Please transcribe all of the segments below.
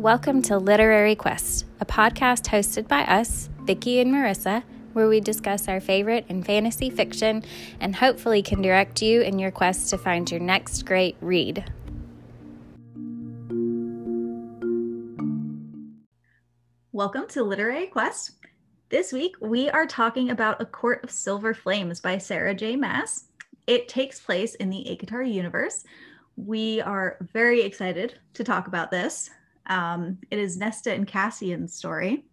Welcome to Literary Quest, a podcast hosted by us, Vicki and Marissa, where we discuss our favorite in fantasy fiction and hopefully can direct you in your quest to find your next great read. Welcome to Literary Quest. This week we are talking about A Court of Silver Flames by Sarah J. Maas. It takes place in the ACOTAR universe. We are very excited to talk about this. Um, it is Nesta and Cassian's story.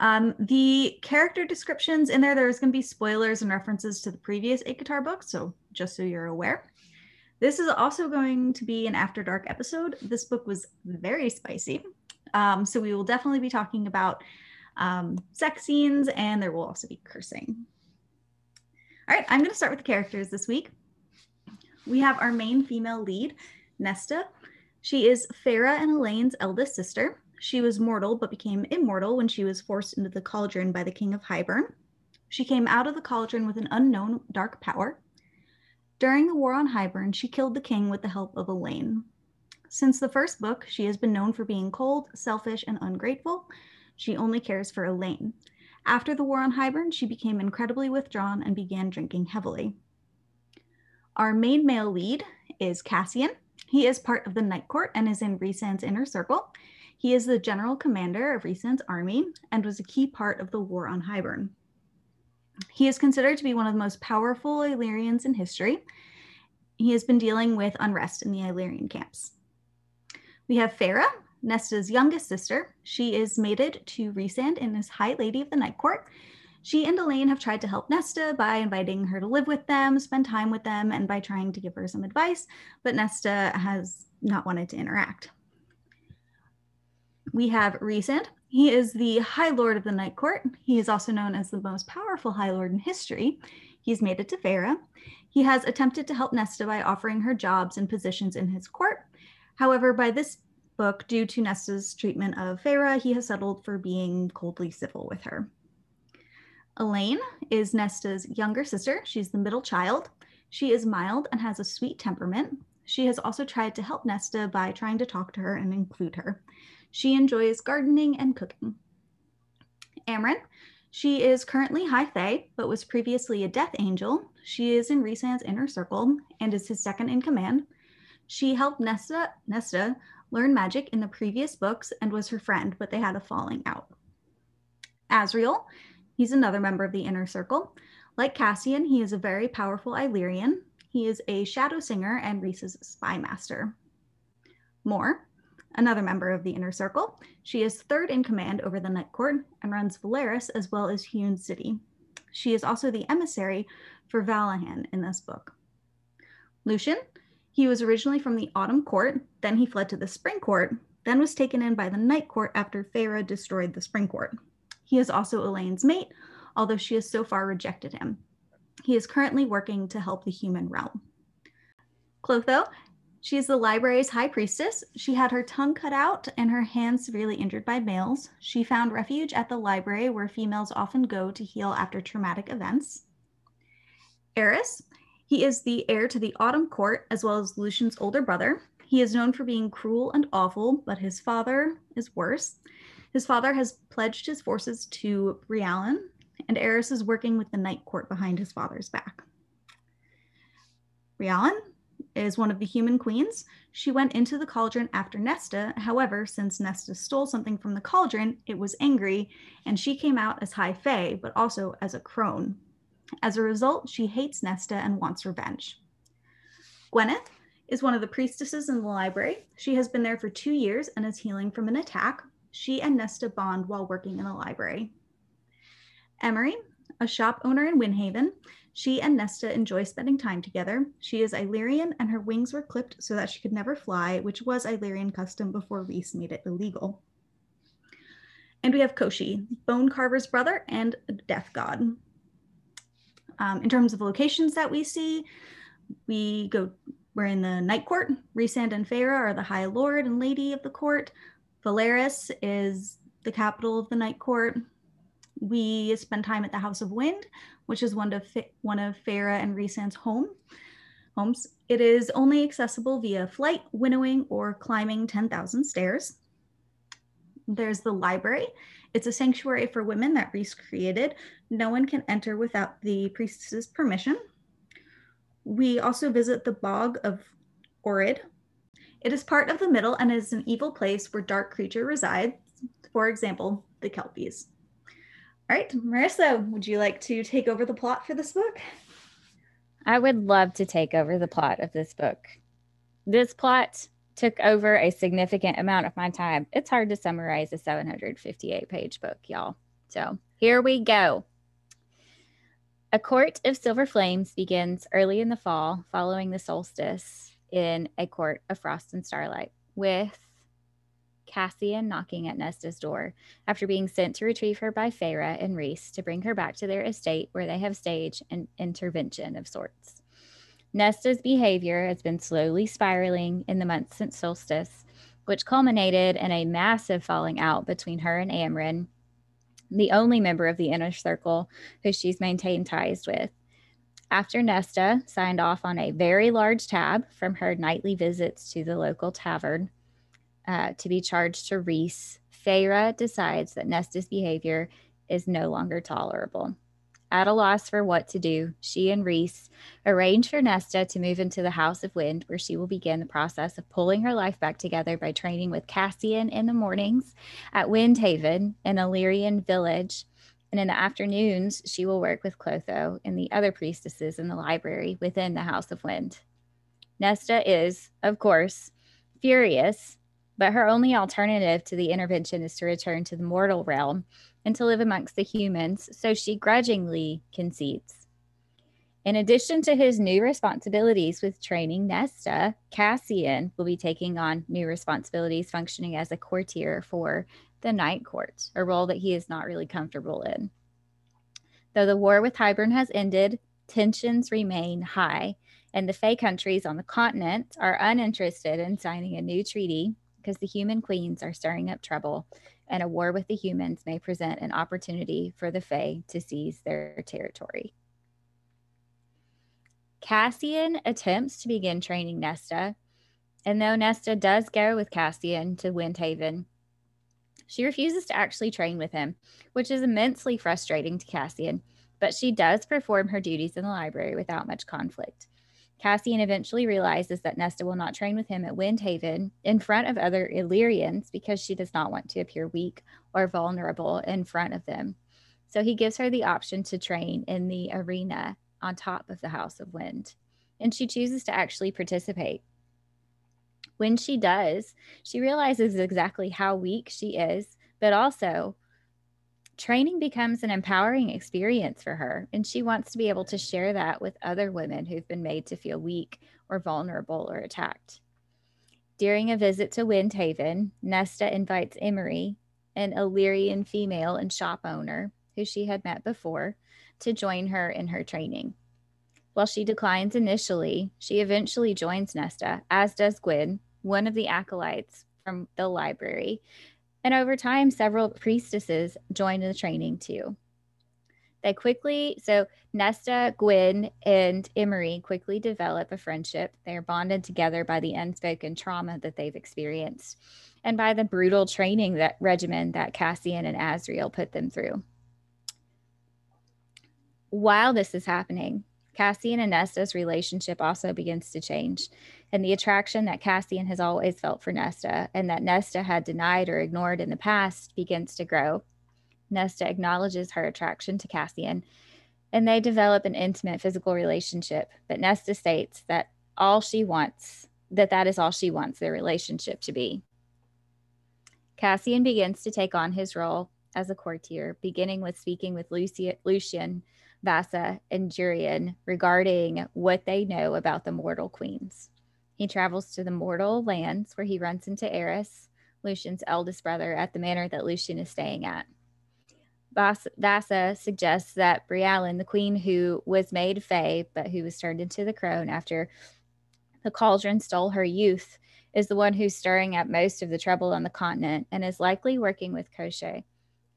Um, the character descriptions in there, there's going to be spoilers and references to the previous ACOTAR book, so just so you're aware. This is also going to be an After Dark episode. This book was very spicy, um, so we will definitely be talking about um, sex scenes and there will also be cursing. All right, I'm going to start with the characters this week. We have our main female lead, Nesta, she is Feyre and Elain's eldest sister. She was mortal but became immortal when she was forced into the cauldron by the king of Hybern. She came out of the cauldron with an unknown dark power. During the war on Hybern, she killed the king with the help of Elain. Since the first book, she has been known for being cold, selfish, and ungrateful. She only cares for Elain. After the war on Hybern, she became incredibly withdrawn and began drinking heavily. Our main male lead is Cassian. He is part of the Night Court and is in Rhysand's inner circle. He is the general commander of Rhysand's army and was a key part of the war on Hybern. He is considered to be one of the most powerful Illyrians in history. He has been dealing with unrest in the Illyrian camps. We have Feyre, Nesta's youngest sister. She is mated to Rhysand and is High Lady of the Night Court. She and Elain have tried to help Nesta by inviting her to live with them, spend time with them, and by trying to give her some advice, but Nesta has not wanted to interact. We have Rhysand. He is the High Lord of the Night Court. He is also known as the most powerful High Lord in history. He's made it to Feyre. He has attempted to help Nesta by offering her jobs and positions in his court. However, by this book, due to Nesta's treatment of Feyre, he has settled for being coldly civil with her. Elain is Nesta's younger sister. She's the middle child. She is mild and has a sweet temperament. She has also tried to help Nesta by trying to talk to her and include her. She enjoys gardening and cooking. Amren, she is currently High Fae, but was previously a Death Angel. She is in Rhysand's inner circle and is his second in command. She helped Nesta, Nesta learn magic in the previous books and was her friend, but they had a falling out. Azriel He's another member of the inner circle. Like Cassian, he is a very powerful Illyrian. He is a shadow singer and Rhys's spy master. Mor, another member of the inner circle. She is third in command over the Night Court and runs Velaris as well as Hewn City. She is also the emissary for Vallahan in this book. Lucien, he was originally from the Autumn Court, then he fled to the Spring Court, then was taken in by the Night Court after Feyre destroyed the Spring Court. He is also Elain's mate, although she has so far rejected him. He is currently working to help the human realm. Clotho, she is the library's high priestess. She had her tongue cut out and her hands severely injured by males. She found refuge at the library where females often go to heal after traumatic events. Eris, he is the heir to the Autumn Court as well as Lucien's older brother. He is known for being cruel and awful, but his father is worse. His father has pledged his forces to Briallyn, and Eris is working with the Night Court behind his father's back. Briallyn is one of the human queens. She went into the cauldron after Nesta. However, since Nesta stole something from the cauldron, it was angry, and she came out as High Fae, but also as a crone. As a result, she hates Nesta and wants revenge. Gwyneth is one of the priestesses in the library. She has been there for two years and is healing from an attack, she and Nesta bond while working in the library. Emerie, a shop owner in Windhaven, she and Nesta enjoy spending time together. She is Illyrian and her wings were clipped so that she could never fly, which was Illyrian custom before Rhys made it illegal. And we have Koschei, Bone Carver's brother and death god. Um, in terms of locations that we see, we go, we're in the Night Court. Rhysand and Feyre are the High Lord and Lady of the court. Velaris is the capital of the Night Court. We spend time at the House of Wind, which is one of one of Feyre and Rhysand's home homes. It is only accessible via flight, winnowing, or climbing 10,000 stairs. There's the library. It's a sanctuary for women that Rhys created. No one can enter without the priestess's permission. We also visit the bog of Oorid. It is part of the middle and is an evil place where dark creature resides, for example, the Kelpies. All right, Marissa, would you like to take over the plot for this book? I would love to take over the plot of this book. This plot took over a significant amount of my time. It's hard to summarize a 758 page book, y'all. So here we go. A Court of Silver Flames begins early in the fall, following the solstice in a court of frost and starlight, with Cassian knocking at Nesta's door after being sent to retrieve her by Feyre and Rhys to bring her back to their estate where they have staged an intervention of sorts. Nesta's behavior has been slowly spiraling in the months since solstice, which culminated in a massive falling out between her and Amren, the only member of the inner circle who she's maintained ties with. After Nesta signed off on a very large tab from her nightly visits to the local tavern, uh, to be charged to Rhys, Feyre decides that Nesta's behavior is no longer tolerable. At a loss for what to do, she and Rhys arrange for Nesta to move into the House of Wind, where she will begin the process of pulling her life back together by training with Cassian in the mornings at Windhaven, an Illyrian village. And in the afternoons, she will work with Clotho and the other priestesses in the library within the House of Wind. Nesta is, of course, furious but her only alternative to the intervention is to return to the mortal realm and to live amongst the humans, so she grudgingly concedes. In addition to his new responsibilities with training Nesta, Cassian will be taking on new responsibilities functioning as a courtier for the Night Court, a role that he is not really comfortable in. Though the war with Hybern has ended, tensions remain high, and the Fae countries on the continent are uninterested in signing a new treaty because the human queens are stirring up trouble, and a war with the humans may present an opportunity for the Fae to seize their territory. Cassian attempts to begin training Nesta, and though Nesta does go with Cassian to Windhaven, she refuses to actually train with him, which is immensely frustrating to Cassian, but she does perform her duties in the library without much conflict. Cassian eventually realizes that Nesta will not train with him at Windhaven in front of other Illyrians because she does not want to appear weak or vulnerable in front of them. So he gives her the option to train in the arena on top of the House of Wind. And she chooses to actually participate. When she does, she realizes exactly how weak she is, but also training becomes an empowering experience for her, and she wants to be able to share that with other women who've been made to feel weak or vulnerable or attacked. During a visit to Windhaven, Nesta invites Emerie, an Illyrian female and shop owner who she had met before, to join her in her training. While she declines initially, she eventually joins Nesta, as does Gwyn, one of the acolytes from the library, and over time, several priestesses joined the training too. They quickly, so Nesta, Gwyn, and Emerie quickly develop a friendship. They are bonded together by the unspoken trauma that they've experienced and by the brutal training that regimen that Cassian and Azriel put them through. While this is happening, Cassian and Nesta's relationship also begins to change and the attraction that Cassian has always felt for Nesta and that Nesta had denied or ignored in the past begins to grow. Nesta acknowledges her attraction to Cassian and they develop an intimate physical relationship. But Nesta states that all she wants, that that is all she wants their relationship to be. Cassian begins to take on his role as a courtier, beginning with speaking with Lucia, Lucien, Vassa, and Jurian regarding what they know about the mortal queens. He travels to the mortal lands where he runs into Eris, Lucien's eldest brother, at the manor that Lucien is staying at. Vassa suggests that Briallyn, the queen who was made Fae but who was turned into the crone after the cauldron stole her youth, is the one who's stirring up most of the trouble on the continent and is likely working with Koschei,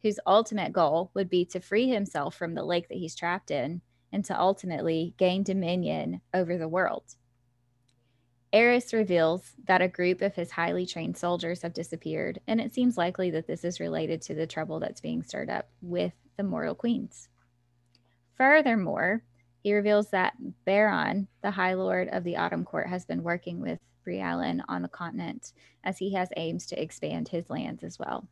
whose ultimate goal would be to free himself from the lake that he's trapped in and to ultimately gain dominion over the world. Eris reveals that a group of his highly trained soldiers have disappeared, and it seems likely that this is related to the trouble that's being stirred up with the mortal queens. Furthermore, he reveals that Beron, the High Lord of the Autumn Court, has been working with Briallyn on the continent as he has aims to expand his lands as well.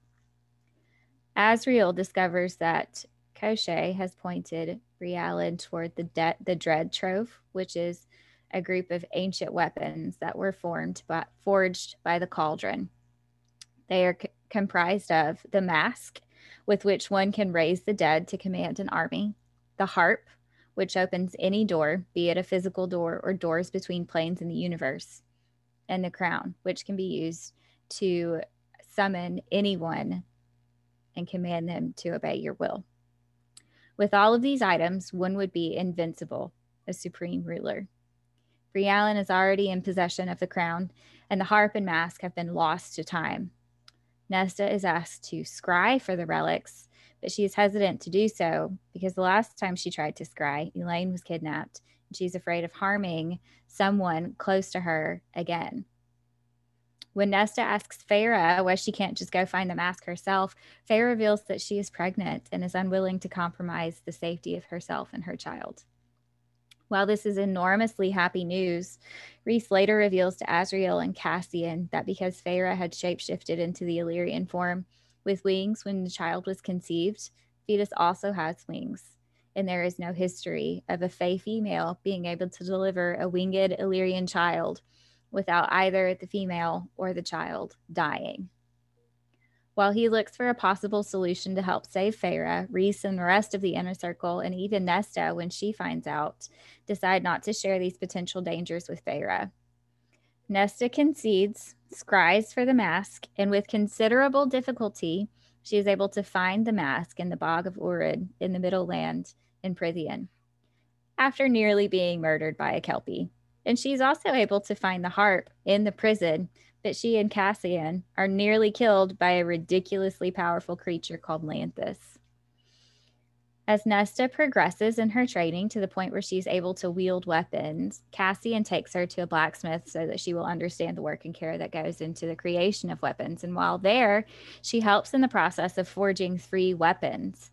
Azriel discovers that Koschei has pointed Briallyn toward the, de- the Dread Trove, which is a group of ancient weapons that were formed by, forged by the cauldron. They are c- comprised of the mask, with which one can raise the dead to command an army, the harp, which opens any door, be it a physical door or doors between planes in the universe, and the crown, which can be used to summon anyone and command them to obey your will. With all of these items, one would be invincible, a supreme ruler. Briallyn is already in possession of the crown, and the harp and mask have been lost to time. Nesta is asked to scry for the relics, but she is hesitant to do so because the last time she tried to scry, Elain was kidnapped, and she's afraid of harming someone close to her again. When Nesta asks Feyre why she can't just go find the mask herself, Feyre reveals that she is pregnant and is unwilling to compromise the safety of herself and her child. While this is enormously happy news, Rhys later reveals to Azriel and Cassian that because Feyre had shapeshifted into the Illyrian form with wings when the child was conceived, fetus also has wings. And there is no history of a Fae female being able to deliver a winged Illyrian child without either the female or the child dying. While he looks for a possible solution to help save Feyre, Rhys and the rest of the inner circle, and even Nesta, when she finds out, decide not to share these potential dangers with Feyre. Nesta concedes, scries for the mask, and with considerable difficulty, she is able to find the mask in the bog of Oorid in the Middle Land in Prythian, after nearly being murdered by a Kelpie. And she's also able to find the harp in the prison but she and Cassian are nearly killed by a ridiculously powerful creature called Lanthys. As Nesta progresses in her training to the point where she's able to wield weapons, Cassian takes her to a blacksmith so that she will understand the work and care that goes into the creation of weapons. And while there, she helps in the process of forging three weapons.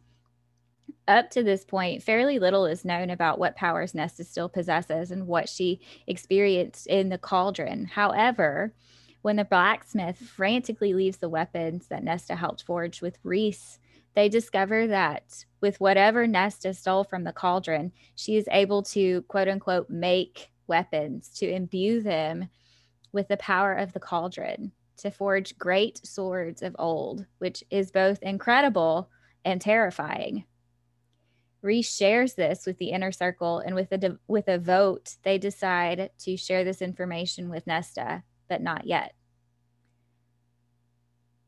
Up to this point, fairly little is known about what powers Nesta still possesses and what she experienced in the cauldron. However, when the blacksmith frantically leaves the weapons that Nesta helped forge with Rhys, they discover that with whatever Nesta stole from the cauldron, she is able to quote unquote make weapons to imbue them with the power of the cauldron to forge great swords of old, which is both incredible and terrifying. Rhys shares this with the inner circle, and with a with a vote, they decide to share this information with Nesta, but not yet.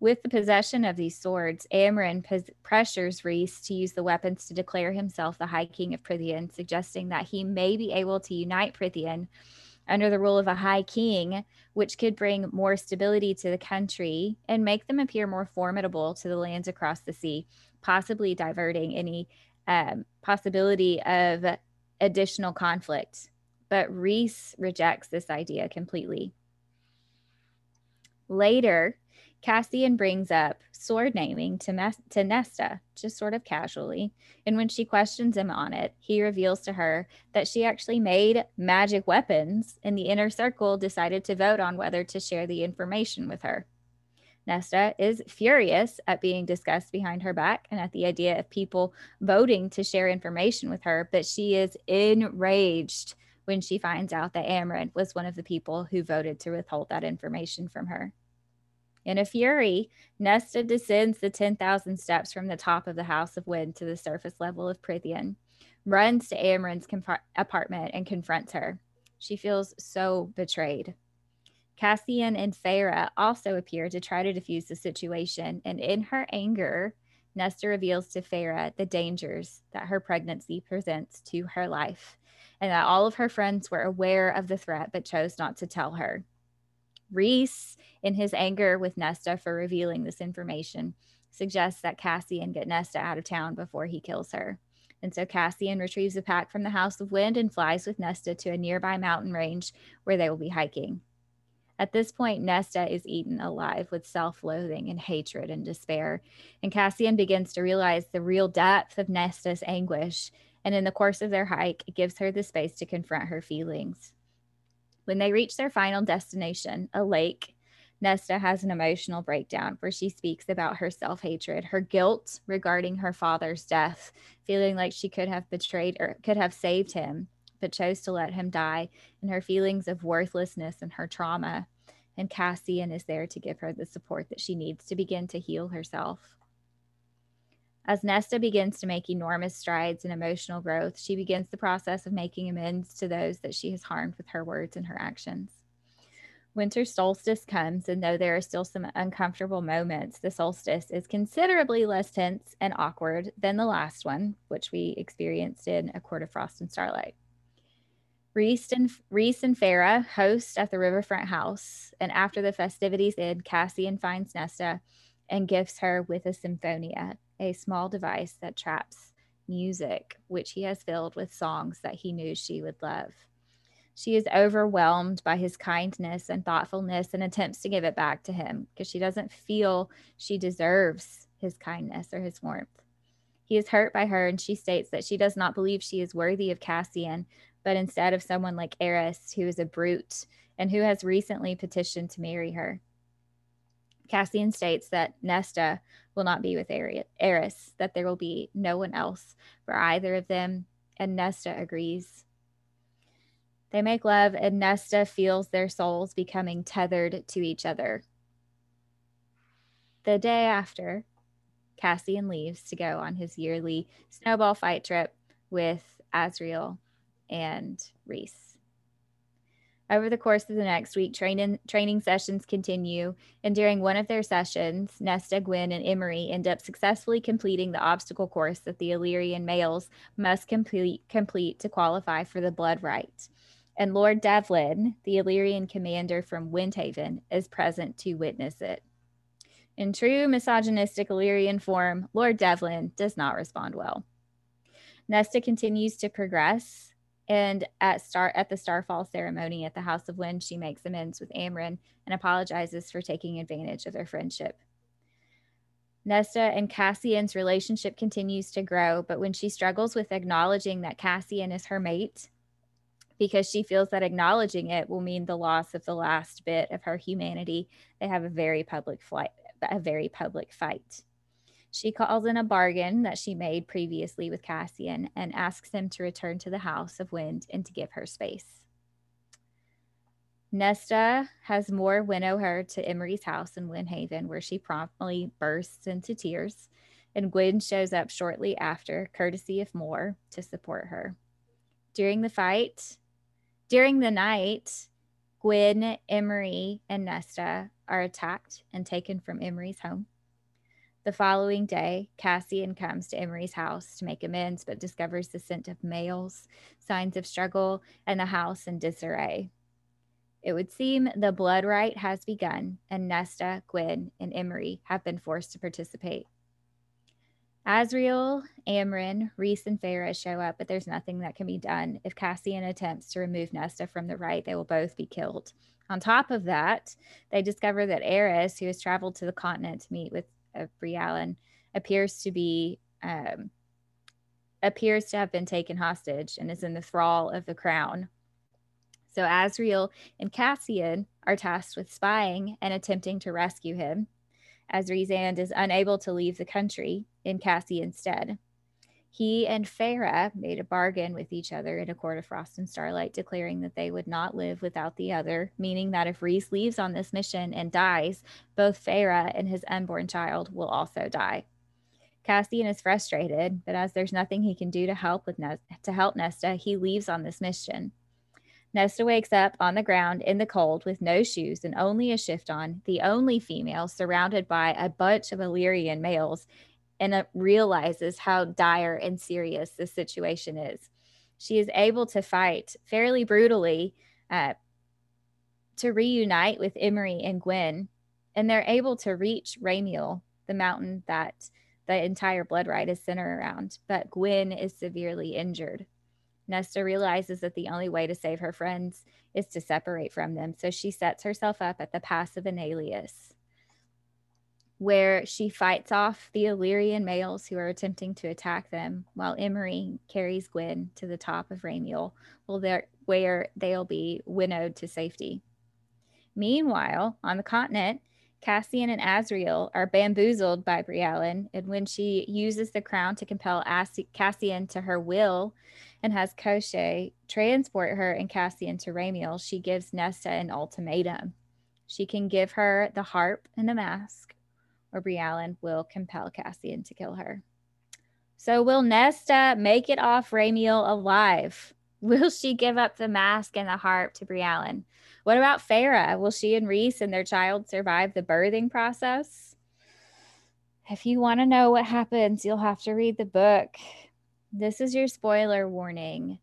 With the possession of these swords, Amren pos- pressures Rhys to use the weapons to declare himself the High King of Prythian, suggesting that he may be able to unite Prythian under the rule of a High King, which could bring more stability to the country and make them appear more formidable to the lands across the sea, possibly diverting any um, possibility of additional conflict. But Rhys rejects this idea completely. Later, Cassian brings up sword naming to, Mes- to Nesta, just sort of casually. And when she questions him on it, he reveals to her that she actually made magic weapons, and the inner circle decided to vote on whether to share the information with her. Nesta is furious at being discussed behind her back and at the idea of people voting to share information with her, but she is enraged when she finds out that Amren was one of the people who voted to withhold that information from her. In a fury, Nesta descends the 10,000 steps from the top of the House of Wind to the surface level of Prythian, runs to compa- apartment, and confronts her. She feels so betrayed. Cassian and Feyre also appear to try to defuse the situation, and in her anger, Nesta reveals to Feyre the dangers that her pregnancy presents to her life, and that all of her friends were aware of the threat but chose not to tell her. Rhys, in his anger with Nesta for revealing this information, suggests that Cassian get Nesta out of town before he kills her. And so Cassian retrieves a pack from the House of Wind and flies with Nesta to a nearby mountain range where they will be hiking. At this point, Nesta is eaten alive with self loathing and hatred and despair. And Cassian begins to realize the real depth of Nesta's anguish. And in the course of their hike, it gives her the space to confront her feelings. When they reach their final destination, a lake, Nesta has an emotional breakdown where she speaks about her self hatred, her guilt regarding her father's death, feeling like she could have betrayed or could have saved him, but chose to let him die, and her feelings of worthlessness and her trauma. And Cassian is there to give her the support that she needs to begin to heal herself. As Nesta begins to make enormous strides in emotional growth, she begins the process of making amends to those that she has harmed with her words and her actions. Winter solstice comes, and though there are still some uncomfortable moments, the solstice is considerably less tense and awkward than the last one, which we experienced in A Court of Frost and Starlight. Rhys and Rhys and Feyre host at the Riverfront House, and after the festivities end, Cassian finds Nesta and gifts her with a symphonia, a small device that traps music, which he has filled with songs that he knew she would love. She is overwhelmed by his kindness and thoughtfulness and attempts to give it back to him because she doesn't feel she deserves his kindness or his warmth. He is hurt by her, and she states that she does not believe she is worthy of Cassian, but instead of someone like Eris, who is a brute and who has recently petitioned to marry her. Cassian states that Nesta will not be with Eris, that there will be no one else for either of them, and Nesta agrees. They make love, and Nesta feels their souls becoming tethered to each other. The day after, Cassian leaves to go on his yearly snowball fight trip with Azriel and Rhys. Over the course of the next week, training training sessions continue, and during one of their sessions, Nesta, Gwyn, and Emerie end up successfully completing the obstacle course that the Illyrian males must complete complete to qualify for the blood rite. And Lord Devlon, the Illyrian commander from Windhaven, is present to witness it. In true misogynistic Illyrian form, Lord Devlon does not respond well. Nesta continues to progress and at start at the starfall ceremony at the House of Wind, she makes amends with Amren and apologizes for taking advantage of their friendship. Nesta and Cassian's relationship continues to grow, but when she struggles with acknowledging that Cassian is her mate, because she feels that acknowledging it will mean the loss of the last bit of her humanity, they have a very public flight, a very public fight. She calls in a bargain that she made previously with Cassian and asks him to return to the House of Wind and to give her space. Nesta has Mor winnow her to Emerie's house in Windhaven, where she promptly bursts into tears, and Gwyn shows up shortly after, courtesy of Mor, to support her. During the fight, during the night, Gwyn, Emerie, and Nesta are attacked and taken from Emerie's home. The following day, Cassian comes to Emerie's house to make amends, but discovers the scent of males, signs of struggle, and the house in disarray. It would seem the blood rite has begun, and Nesta, Gwyn, and Emerie have been forced to participate. Azriel, Amren, Rhys, and Feyre show up, but there's nothing that can be done. If Cassian attempts to remove Nesta from the rite, they will both be killed. On top of that, they discover that Eris, who has traveled to the continent to meet with of Briallyn appears to be um, appears to have been taken hostage and is in the thrall of the crown. So Azriel and Cassian are tasked with spying and attempting to rescue him, as Rhysand is unable to leave the country in Cassian's stead. He and Feyre made a bargain with each other in a court of frost and starlight, declaring that they would not live without the other, meaning that if Rhys leaves on this mission and dies, both Feyre and his unborn child will also die. Cassian is frustrated, but as there's nothing he can do to help with ne- to help Nesta, he leaves on this mission. Nesta wakes up on the ground in the cold with no shoes and only a shift on, the only female surrounded by a bunch of Illyrian males, and uh, realizes how dire and serious this situation is. She is able to fight fairly brutally uh, to reunite with Emerie and Gwyn, and they're able to reach Ramiel, the mountain that the entire blood rite is centered around. But Gwyn is severely injured. Nesta realizes that the only way to save her friends is to separate from them. So she sets herself up at the Pass of Annihilus, where she fights off the Illyrian males who are attempting to attack them, while Emerie carries Gwyn to the top of Ramiel, where they'll be winnowed to safety. Meanwhile, on the continent, Cassian and Azriel are bamboozled by Briallyn, and when she uses the crown to compel As- Cassian to her will and has Koschei transport her and Cassian to Ramiel, she gives Nesta an ultimatum. She can give her the harp and the mask, or Briallyn will compel Cassian to kill her. So, will Nesta make it off Ramiel alive? Will she give up the mask and the harp to Briallyn? What about Feyre? Will she and Rhys and their child survive the birthing process? If you want to know what happens, you'll have to read the book. This is your spoiler warning.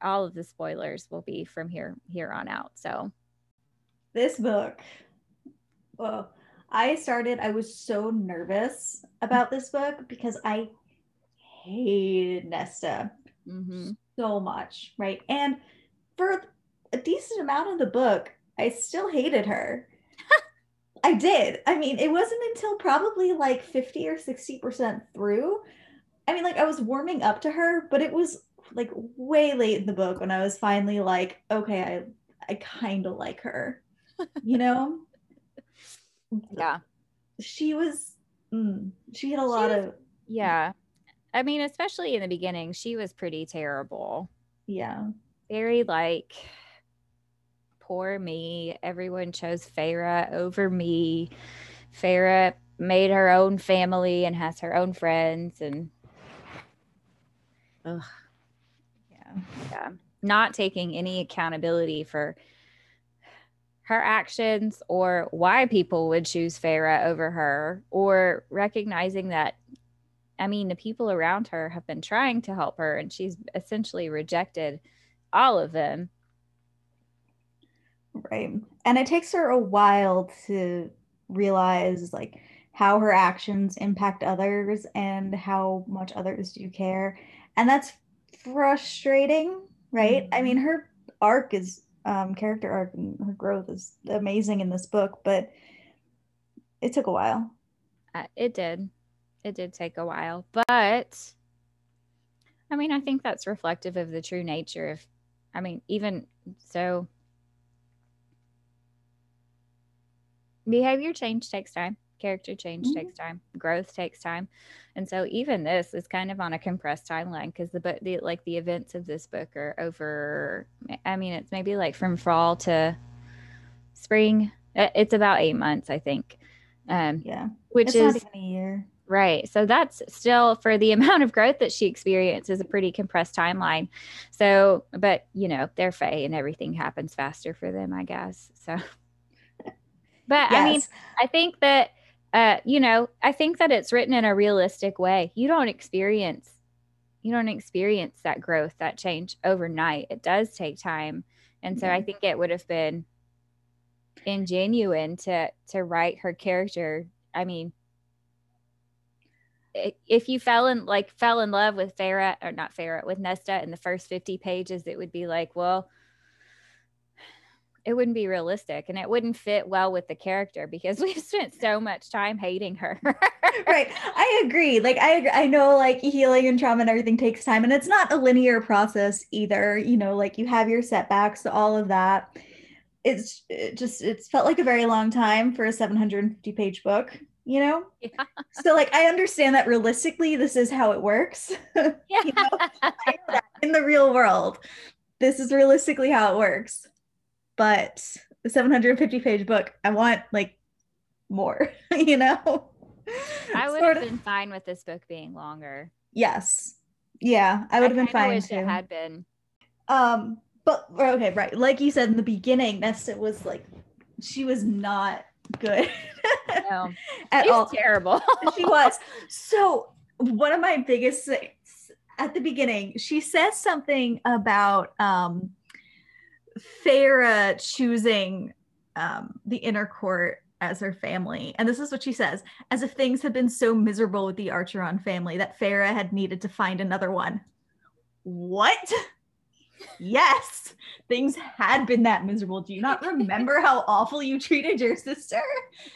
All of the spoilers will be from here here on out. So this book. Well, I started, I was so nervous about this book because I hated Nesta mm-hmm. so much, right? And for a decent amount of the book, I still hated her. I did. I mean, it wasn't until probably like 50 or 60% through. I mean, like I was warming up to her, but it was like way late in the book when I was finally like, okay, I I kind of like her. You know? yeah. She was mm, she had a lot was, of yeah. I mean, especially in the beginning, she was pretty terrible. Yeah. Very like poor me. Everyone chose Feyre over me. Feyre made her own family and has her own friends and ugh. Yeah. Yeah. Not taking any accountability for her actions or why people would choose Feyre over her or recognizing that I mean the people around her have been trying to help her and she's essentially rejected all of them Right. And it takes her a while to realize like how her actions impact others and how much others do care. And that's frustrating, right? Mm-hmm. I mean, her arc is um character arc and her growth is amazing in this book, but it took a while. Uh, it did. It did take a while, but I mean, I think that's reflective of the true nature of I mean, even so behavior change takes time character change mm-hmm. takes time growth takes time. And so even this is kind of on a compressed timeline because the book the like the events of this book are over i mean it's maybe like from fall to spring. It's about eight months i think um yeah. which it's is a year. Right. So that's still for the amount of growth that she experiences a pretty compressed timeline. So but you know they're fae and everything happens faster for them i guess. So but yes. I mean, I think that uh, you know, I think that it's written in a realistic way. You don't experience you don't experience that growth, that change overnight. It does take time. And so. I think it would have been ingenuine to to write her character. I mean, if you fell in like fell in love with Feyre or not Feyre with Nesta in the first 50 pages, it would be like, well, it wouldn't be realistic and it wouldn't fit well with the character because we've spent so much time hating her. right. I agree. Like I I know like healing and trauma and everything takes time and it's not a linear process either. You know, like you have your setbacks, all of that. It's it just it's felt like a very long time for a 750 page book, you know? Yeah. So like I understand that realistically this is how it works. Yeah. you know? in the real world. This is realistically how it works but the 750 page book, I want like more, you know? I would sort have of. been fine with this book being longer. Yes. Yeah, I would have been fine. Wish too. it had been. Um, but okay, right. Like you said in the beginning, Nesta was like she was not good. No. at all. terrible. she was. So one of my biggest things at the beginning, she says something about um Feyre choosing um, the inner court as her family. And this is what she says as if things had been so miserable with the Archeron family that Feyre had needed to find another one. what? yes, things had been that miserable. Do you not remember how awful you treated your sister?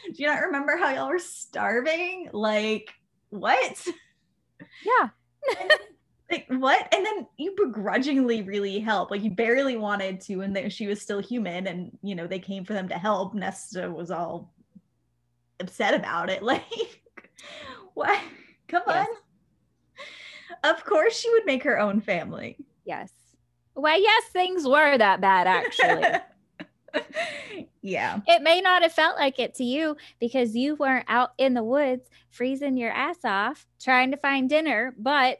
Do you not remember how y'all were starving? Like, what? Yeah. like what? And then you begrudgingly really help. Like you barely wanted to, and they, she was still human, and you know they came for them to help. Nesta was all upset about it. Like, what? Come yes. on. Of course, she would make her own family. Yes. Well, yes, things were that bad, actually. yeah. It may not have felt like it to you because you weren't out in the woods freezing your ass off trying to find dinner, but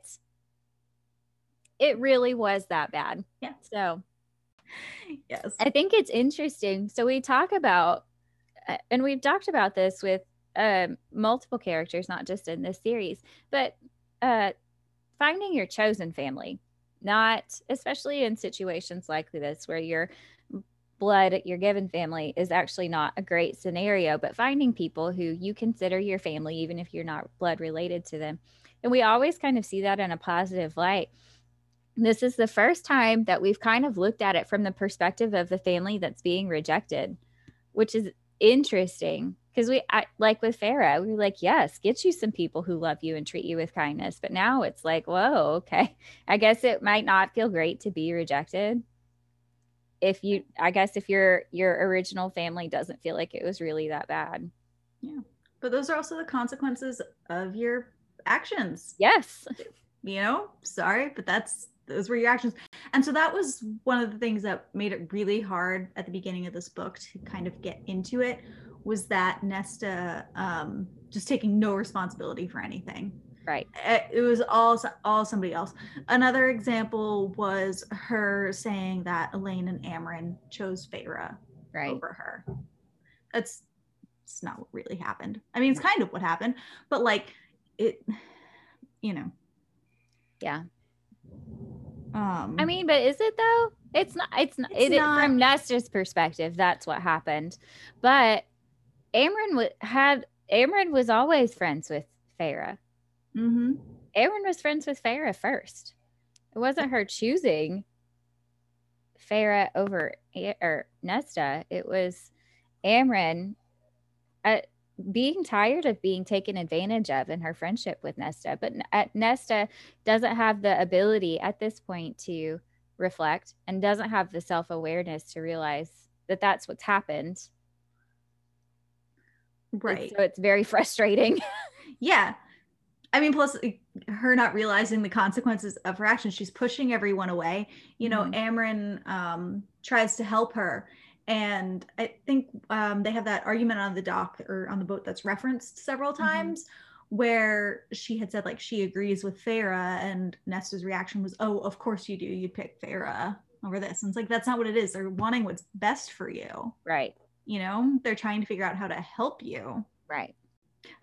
it really was that bad. Yeah. So, yes. I think it's interesting. So, we talk about, uh, and we've talked about this with um, multiple characters, not just in this series, but uh, finding your chosen family not especially in situations like this where your blood your given family is actually not a great scenario but finding people who you consider your family even if you're not blood related to them and we always kind of see that in a positive light this is the first time that we've kind of looked at it from the perspective of the family that's being rejected which is interesting because we I, like with we were like, yes, get you some people who love you and treat you with kindness. But now it's like, whoa, okay. I guess it might not feel great to be rejected. If you, I guess, if your your original family doesn't feel like it was really that bad. Yeah, but those are also the consequences of your actions. Yes. You know, sorry, but that's those were your actions. And so that was one of the things that made it really hard at the beginning of this book to kind of get into it was that Nesta um, just taking no responsibility for anything. Right. It was all all somebody else. Another example was her saying that Elain and Amren chose Feyre right. over her. That's it's not what really happened. I mean, it's kind of what happened, but like it, you know. Yeah. Um, I mean, but is it though? It's not. It's not. It's it, not, from Nesta's perspective. That's what happened. But Amren w- had Amren was always friends with. Mm-hmm. Amren was friends with Feyre first. It wasn't her choosing Feyre over or Nesta. It was Amren uh, being tired of being taken advantage of in her friendship with Nesta. But Nesta doesn't have the ability at this point to reflect and doesn't have the self awareness to realize that that's what's happened Right. so it's very frustrating. yeah. I mean, plus her not realizing the consequences of her actions. She's pushing everyone away. You know, mm-hmm. Amren um, tries to help her. And I think um, they have that argument on the dock or on the boat that's referenced several mm-hmm. times mm-hmm. where she had said, like, she agrees with Feyre. And Nesta's reaction was, oh, of course you do. You'd pick Feyre over this. And it's like, that's not what it is. They're wanting what's best for you. Right you know they're trying to figure out how to help you right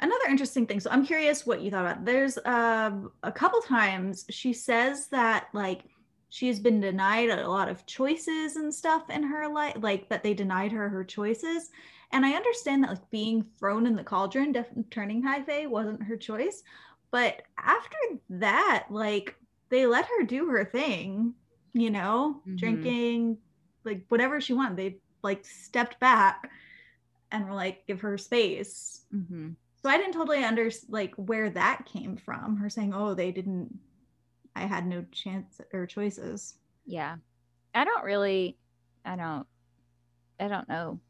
another interesting thing so i'm curious what you thought about there's uh, a couple times she says that like she's been denied a lot of choices and stuff in her life like that they denied her her choices and i understand that like being thrown in the cauldron def- turning high fae wasn't her choice but after that like they let her do her thing you know mm-hmm. drinking like whatever she wanted they like stepped back and were like give her space mm-hmm. so i didn't totally understand like where that came from her saying oh they didn't i had no chance or choices. Yeah. I don't really i don't i don't know.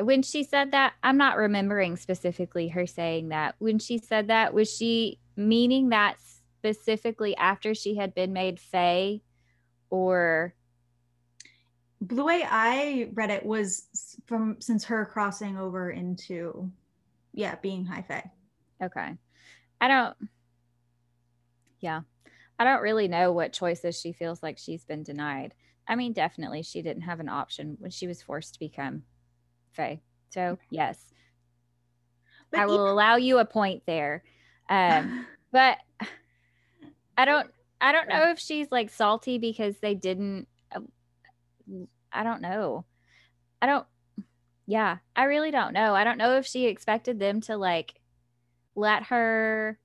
When she said that i'm not remembering specifically her saying that. When she said that was she meaning that specifically after she had been made fae or? The way I read it was from since her crossing over into, yeah, being high fae. Okay, I don't. Yeah, I don't really know what choices she feels like she's been denied. I mean, definitely she didn't have an option when she was forced to become fae. So yes, but I will even- allow you a point there. Um, but I don't. I don't know if she's like salty because they didn't I don't know. I don't yeah, I really don't know. I don't know if she expected them to like let her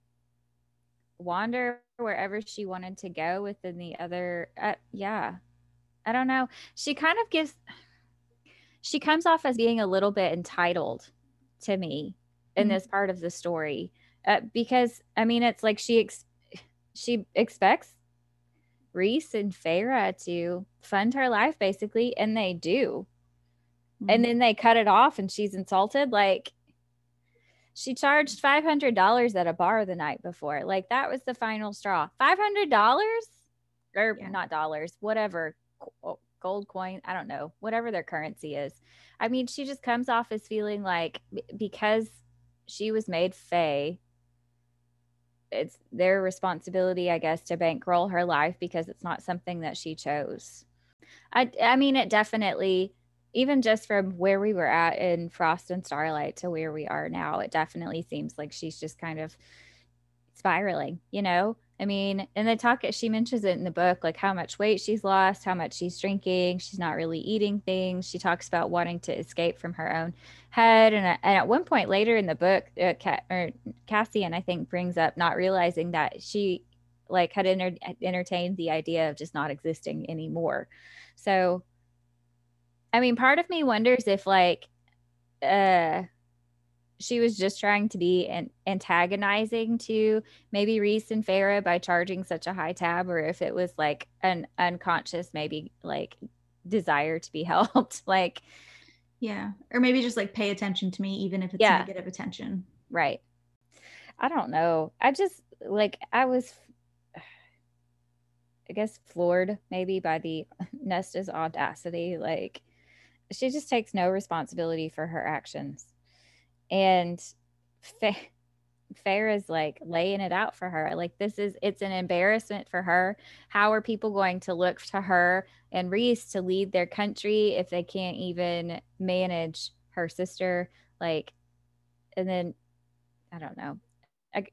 wander wherever she wanted to go within the other. Uh, yeah, I don't know. She kind of gives. She comes off as being a little bit entitled to me in mm-hmm. this part of the story uh, because I mean it's like she ex- she expects Rhys and Feyre to fund her life basically, and they do. Mm-hmm. And then they cut it off and she's insulted. Like she charged $500 at a bar the night before. Like that was the final straw. $500 or yeah. not dollars, whatever, oh, gold coin. I don't know, whatever their currency is. I mean, she just comes off as feeling like because she was made Fae it's their responsibility, I guess, to bankroll her life because it's not something that she chose. I, I mean, it definitely, even just from where we were at in Frost and Starlight to where we are now, it definitely seems like she's just kind of spiraling, you know? I mean, and they talk, she mentions it in the book, like how much weight she's lost, how much she's drinking. She's not really eating things. She talks about wanting to escape from her own head. And, and at one point later in the book, uh, Ca- Cassian, I think, brings up not realizing that she like had enter- entertained the idea of just not existing anymore. So, I mean, part of me wonders if like, uh, she was just trying to be an antagonizing to maybe Rhys and Feyre by charging such a high tab, or if it was like an unconscious, maybe like desire to be helped. like, yeah. Or maybe just like pay attention to me, even if it's yeah. negative attention. Right. I don't know. I just like, I was, I guess, floored maybe by the Nesta's audacity. Like, she just takes no responsibility for her actions and Faye, is like laying it out for her. Like this is it's an embarrassment for her. How are people going to look to her and Rhys to lead their country if they can't even manage her sister? Like, and then I don't know. I,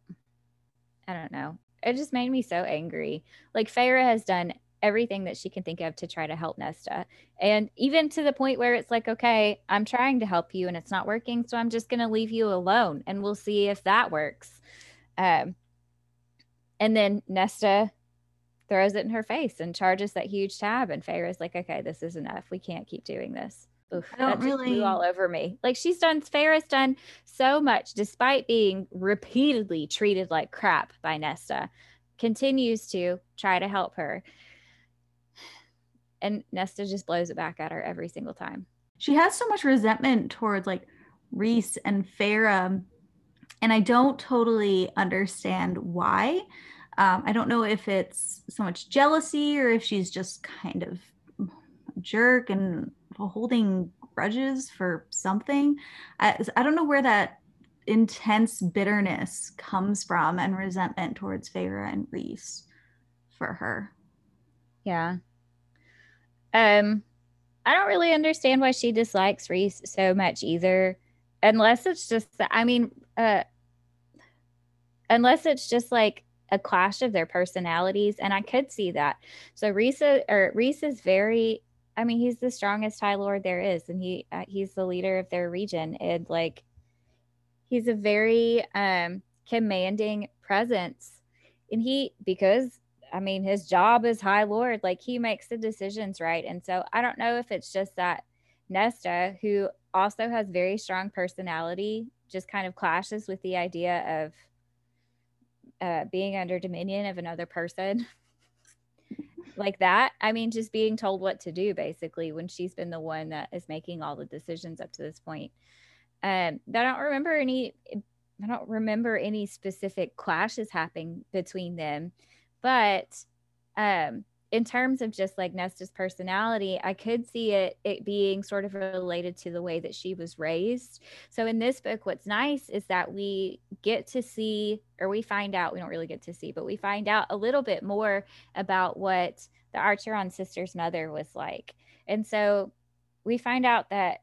I don't know. It just made me so angry. Like Feyre has done everything that she can think of to try to help Nesta. And even to the point where it's like, okay, I'm trying to help you and it's not working. So I'm just going to leave you alone and we'll see if that works. Um, and then Nesta throws it in her face and charges that huge tab. And Feyre's like, okay, this is enough. We can't keep doing this. Oof, I don't really all over me. Like she's done, Feyre's done so much despite being repeatedly treated like crap by Nesta, continues to try to help her and Nesta just blows it back at her every single time. She has so much resentment towards like Rhys and Feyre, and I don't totally understand why. Um, I don't know if it's so much jealousy or if she's just kind of a jerk and holding grudges for something. I, I don't know where that intense bitterness comes from and resentment towards Feyre and Rhys for her. Yeah. Um, I don't really understand why she dislikes Rhys so much either, unless it's just that, I mean, uh, unless it's just like a clash of their personalities, and I could see that. So Reese or Rhys is very, I mean, he's the strongest High Lord there is, and he uh, he's the leader of their region, and like, he's a very um commanding presence, and he because I mean, his job is High Lord. Like he makes the decisions right. And so I don't know if it's just that Nesta, who also has very strong personality, just kind of clashes with the idea of uh, being under dominion of another person. like that. I mean, just being told what to do basically when she's been the one that is making all the decisions up to this point. Um, I don't remember any. I don't remember any specific clashes happening between them. But um, in terms of just like Nesta's personality, I could see it it being sort of related to the way that she was raised. So in this book, what's nice is that we get to see, or we find out, we don't really get to see, but we find out a little bit more about what the Archeron sister's mother was like. And so we find out that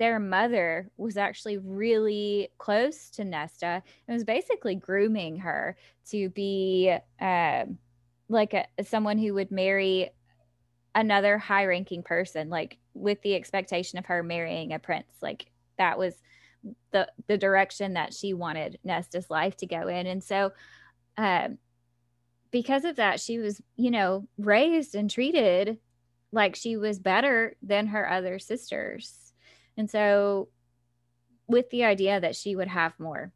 their mother was actually really close to Nesta and was basically grooming her to be um, like a, someone who would marry another high ranking person, like with the expectation of her marrying a prince. Like that was the the direction that she wanted Nesta's life to go in. And so um, because of that, she was, you know, raised and treated like she was better than her other sisters. And so, with the idea that she would have more.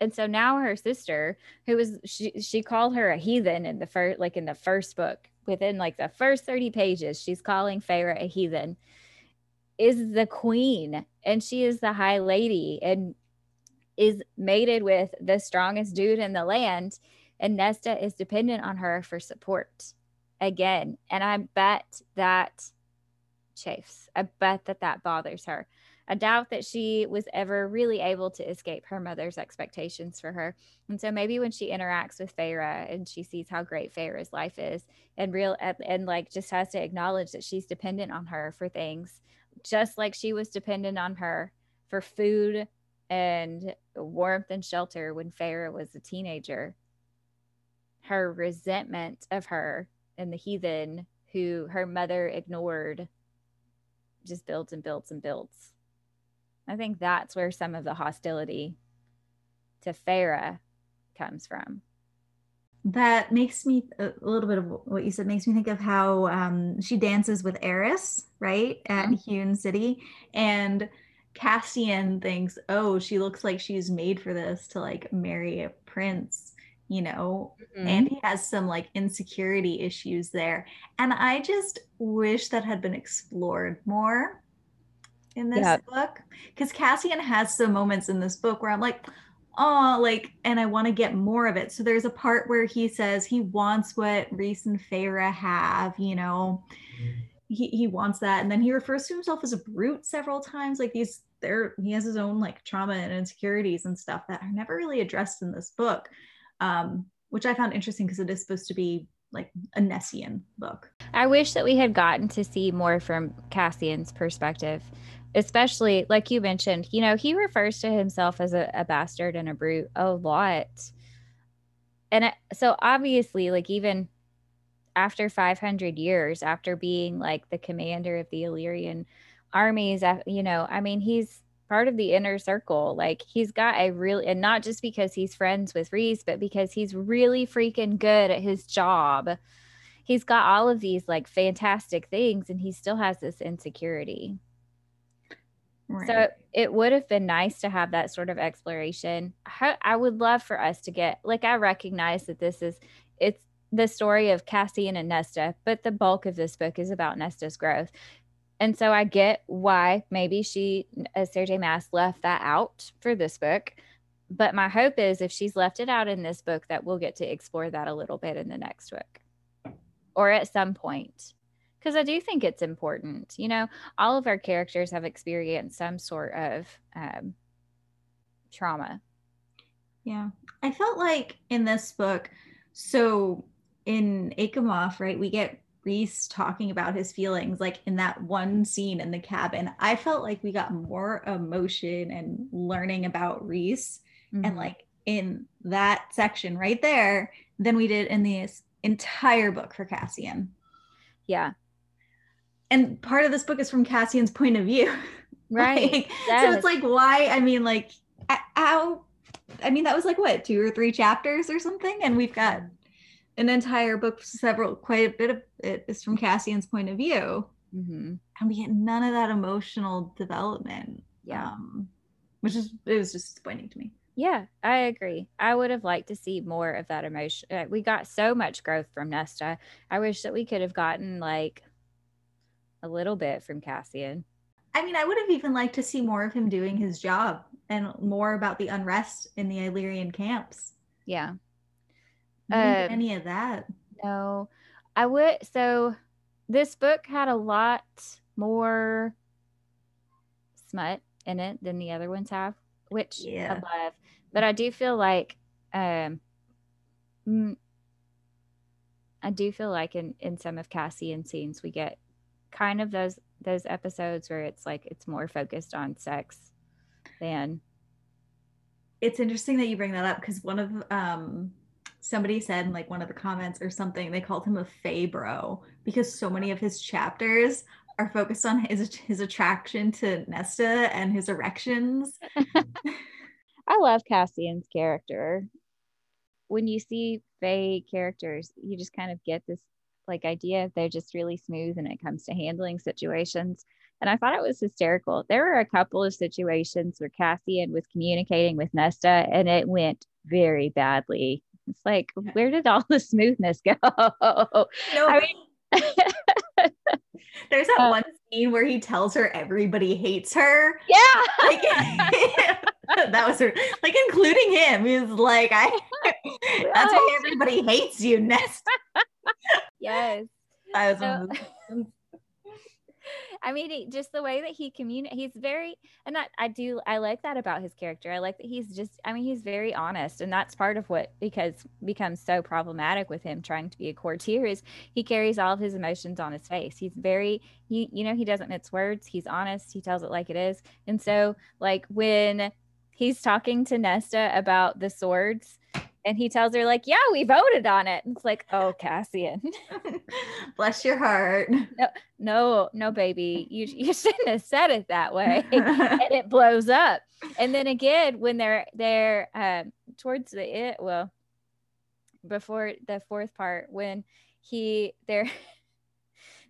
And so now her sister, who was she she called her a heathen in the first like in the first book, within like the first 30 pages, she's calling Feyre a heathen, is the queen and she is the high lady and is mated with the strongest dude in the land. And Nesta is dependent on her for support again. And I bet that chafes. I bet that that bothers her. I doubt that she was ever really able to escape her mother's expectations for her. And so maybe when she interacts with Feyre and she sees how great Feyre's life is and real and, like just has to acknowledge that she's dependent on her for things, just like she was dependent on her for food and warmth and shelter when Feyre was a teenager. Her resentment of her and the heathen who her mother ignored just builds and builds and builds. I think that's where some of the hostility to Feyre comes from. That makes me a little bit of what you said makes me think of how um, she dances with Eris, right, at mm-hmm. Hewn City, and Cassian thinks, "Oh, she looks like she's made for this to like marry a prince." You know, mm-hmm. and he has some like insecurity issues there. And I just wish that had been explored more in this yep. book because Cassian has some moments in this book where I'm like, oh, like, and I want to get more of it. So there's a part where he says he wants what Rhys and Feyre have, you know. He, he wants that and then he refers to himself as a brute several times like these there he has his own like trauma and insecurities and stuff that are never really addressed in this book um, which I found interesting because it is supposed to be like a Nessian book. I wish that we had gotten to see more from Cassian's perspective, especially like you mentioned, you know, he refers to himself as a, a bastard and a brute a lot. And it, so obviously, like, even after 500 years, after being like the commander of the Illyrian armies, you know, I mean, he's part of the inner circle. Like he's got a really, and not just because he's friends with Rhys, but because he's really freaking good at his job. He's got all of these like fantastic things, and he still has this insecurity. Right. So it would have been nice to have that sort of exploration. I would love for us to get like I recognize that this is it's the story of Cassian and Nesta, but the bulk of this book is about Nesta's growth. And so I get why maybe she, as Sarah J. Maas, left that out for this book. But my hope is if she's left it out in this book, that we'll get to explore that a little bit in the next book or at some point. Because I do think it's important. You know, all of our characters have experienced some sort of um, trauma. Yeah. I felt like in this book, so in ACOMAF, right, we get Rhys talking about his feelings, like in that one scene in the cabin, I felt like we got more emotion and learning about Rhys mm-hmm. and like in that section right there than we did in this entire book for Cassian. Yeah. And part of this book is from Cassian's point of view. Right. like, yes. So it's like, why? I mean, like, how? I mean, that was like what, two or three chapters or something? And we've got an entire book, several, quite a bit of it is from Cassian's point of view. Mm-hmm. And we get none of that emotional development. Yeah. Um, which is, it was just disappointing to me. Yeah, I agree. I would have liked to see more of that emotion. Uh, we got so much growth from Nesta. I wish that we could have gotten like a little bit from Cassian. I mean, I would have even liked to see more of him doing his job and more about the unrest in the Illyrian camps. Yeah. Um, any of that. No, I would. So this book had a lot more smut in it than the other ones have, which yeah. I love. But I do feel like, um, mm, I do feel like in in some of Cassian's scenes we get kind of those those episodes where it's like it's more focused on sex than. It's interesting that you bring that up because one of um somebody said in like one of the comments or something they called him a fae bro because so many of his chapters are focused on his his attraction to Nesta and his erections. I love Cassian's character. when you see Fae characters, you just kind of get this like idea they're just really smooth when it comes to handling situations. And I thought it was hysterical. There were a couple of situations where Cassian was communicating with Nesta and it went very badly. It's like, where did all the smoothness go? No. I mean, there's that uh, one scene where he tells her everybody hates her. Yeah. Like, that was her, like, including him. He's like, I, that's why everybody hates you, Nesta. yes. I was so, I mean, just the way that he communicates, he's very, and that I do, I like that about his character. I like that he's just, I mean, he's very honest, and that's part of what because becomes so problematic with him trying to be a courtier is he carries all of his emotions on his face. He's very, he, you know, he doesn't mince words. He's honest. He tells it like it is, and so like when he's talking to Nesta about the swords and he tells her like yeah we voted on it. And it's like oh cassian. Bless your heart. No no no baby. You, you shouldn't have said it that way. And it blows up. And then again when they're they're um, towards the it well before the fourth part when he they're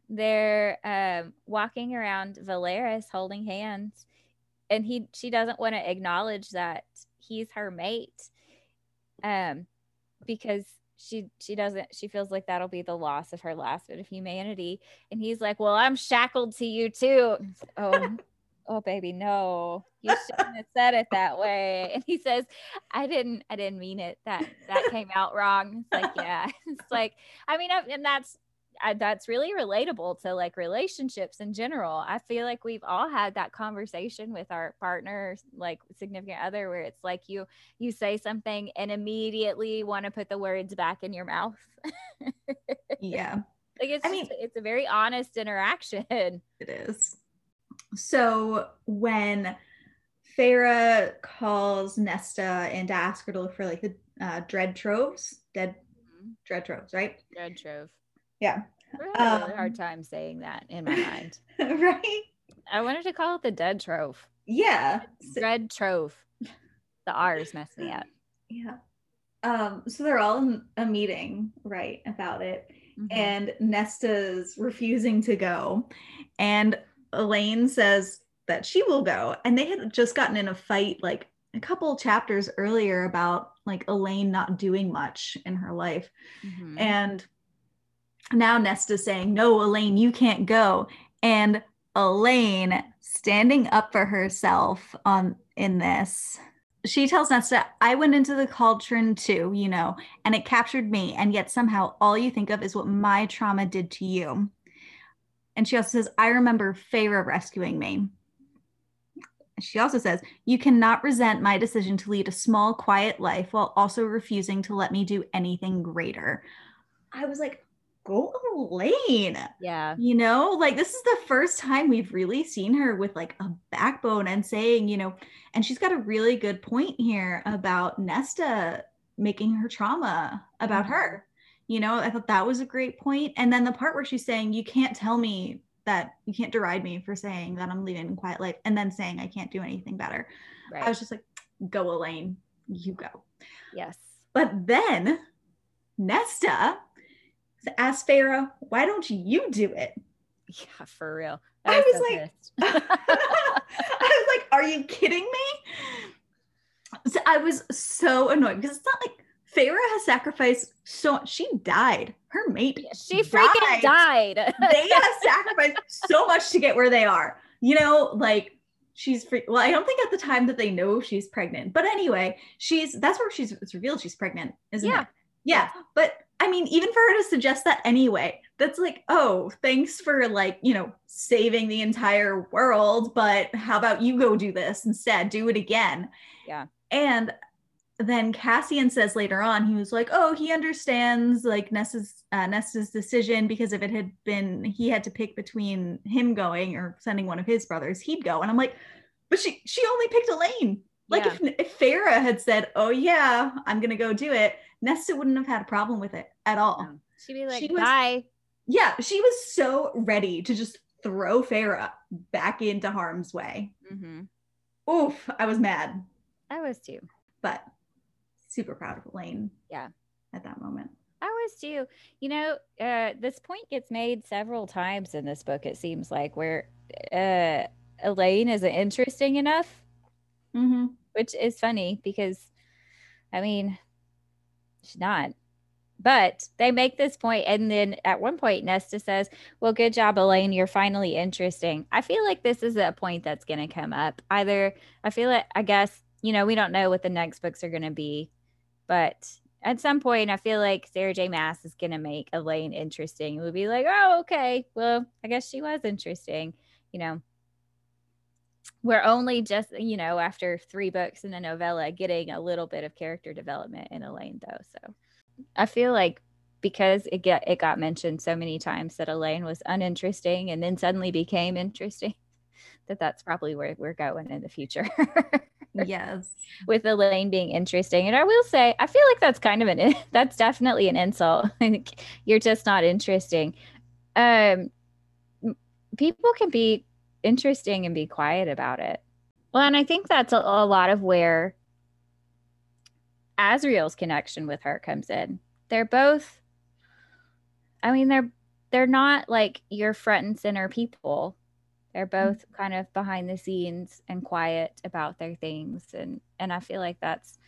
they're um, walking around Velaris holding hands. And he she doesn't want to acknowledge that he's her mate um, because she she doesn't she feels like that'll be the loss of her last bit of humanity. And he's like well i'm shackled to you too. Oh oh baby no. You shouldn't have said it that way. And he says i didn't i didn't mean it. That that came out wrong. It's like yeah. It's like i mean and that's I, that's really relatable to like relationships in general. I feel like we've all had that conversation with our partner, like significant other, where it's like you you say something and immediately want to put the words back in your mouth. yeah, like it's I mean, it's a very honest interaction. It is. So when Feyre calls Nesta and asks her to look for like the uh, dread troves, dead mm-hmm. dread troves, right? Dread trove. Yeah. I had a really hard um, time saying that in my mind. right. I wanted to call it the dead trove. Yeah. Dread trove. The R's mess me up. Yeah. Um, so they're all in a meeting, right, about it. Mm-hmm. And Nesta's refusing to go. And Elain says that she will go. And they had just gotten in a fight like a couple chapters earlier about like Elain not doing much in her life. Mm-hmm. And now Nesta's saying, No, Elain, you can't go. And Elain standing up for herself on in this. She tells Nesta, I went into the cauldron too, you know, and it captured me. And yet somehow all you think of is what my trauma did to you. And she also says, I remember Feyre rescuing me. She also says, You cannot resent my decision to lead a small, quiet life while also refusing to let me do anything greater. I was like, go Elain. Yeah. You know, like this is the first time we've really seen her with like a backbone and saying, you know, and she's got a really good point here about Nesta making her trauma about mm-hmm. her. You know, I thought that was a great point. And then the part where she's saying, you can't tell me that you can't deride me for saying that I'm leaving quiet life and then saying I can't do anything better. Right. I was just like, go Elain, you go. Yes. But then Nesta asked Feyre, why don't you do it? Yeah, for real. I was, like, I was like, are you kidding me? So I was so annoyed because it's not like Feyre has sacrificed so she died. Her mate. She freaking died. died. they have sacrificed so much to get where they are. You know, like she's free- well, I don't think at the time that they know she's pregnant. But anyway, she's that's where she's it's revealed she's pregnant, isn't yeah. it? Yeah. But I mean, even for her to suggest that anyway, that's like, oh, thanks for like, you know, saving the entire world, but how about you go do this instead? Do it again. Yeah. And then Cassian says later on, he was like, oh, he understands like Nesta's uh, Nesta's decision because if it had been he had to pick between him going or sending one of his brothers, he'd go. And I'm like, but she she only picked Elain. Like yeah. if, if Feyre had said, oh yeah, I'm gonna go do it, Nesta wouldn't have had a problem with it at all. No. She'd be like, she was, bye. Yeah, she was so ready to just throw Feyre back into harm's way. Mm-hmm. Oof, I was mad. I was too. But super proud of Elain. Yeah. At that moment. I was too. You know, uh, this point gets made several times in this book, it seems like, where uh, Elain isn't interesting enough, Mm-hmm. which is funny because, I mean, she's not. But they make this point, and then at one point, Nesta says, Well, good job, Elain. You're finally interesting. I feel like this is a point that's going to come up. Either, I feel like, I guess, you know, we don't know what the next books are going to be, but at some point, I feel like Sarah J. Maas is going to make Elain interesting. It would be like, Oh, okay. Well, I guess she was interesting, you know. We're only just, you know, after three books in a novella, getting a little bit of character development in Elain, though. So I feel like because it get it got mentioned so many times that Elain was uninteresting and then suddenly became interesting, that that's probably where we're going in the future. Yes. With Elain being interesting, and I will say, I feel like that's kind of an that's definitely an insult. Like, You're just not interesting. Um, people can be interesting and be quiet about it. Well, and I think that's a, a lot of where Azriel's connection with her comes in. They're both I mean they're they're not like your front and center people. They're mm-hmm. both kind of behind the scenes and quiet about their things and and I feel like that's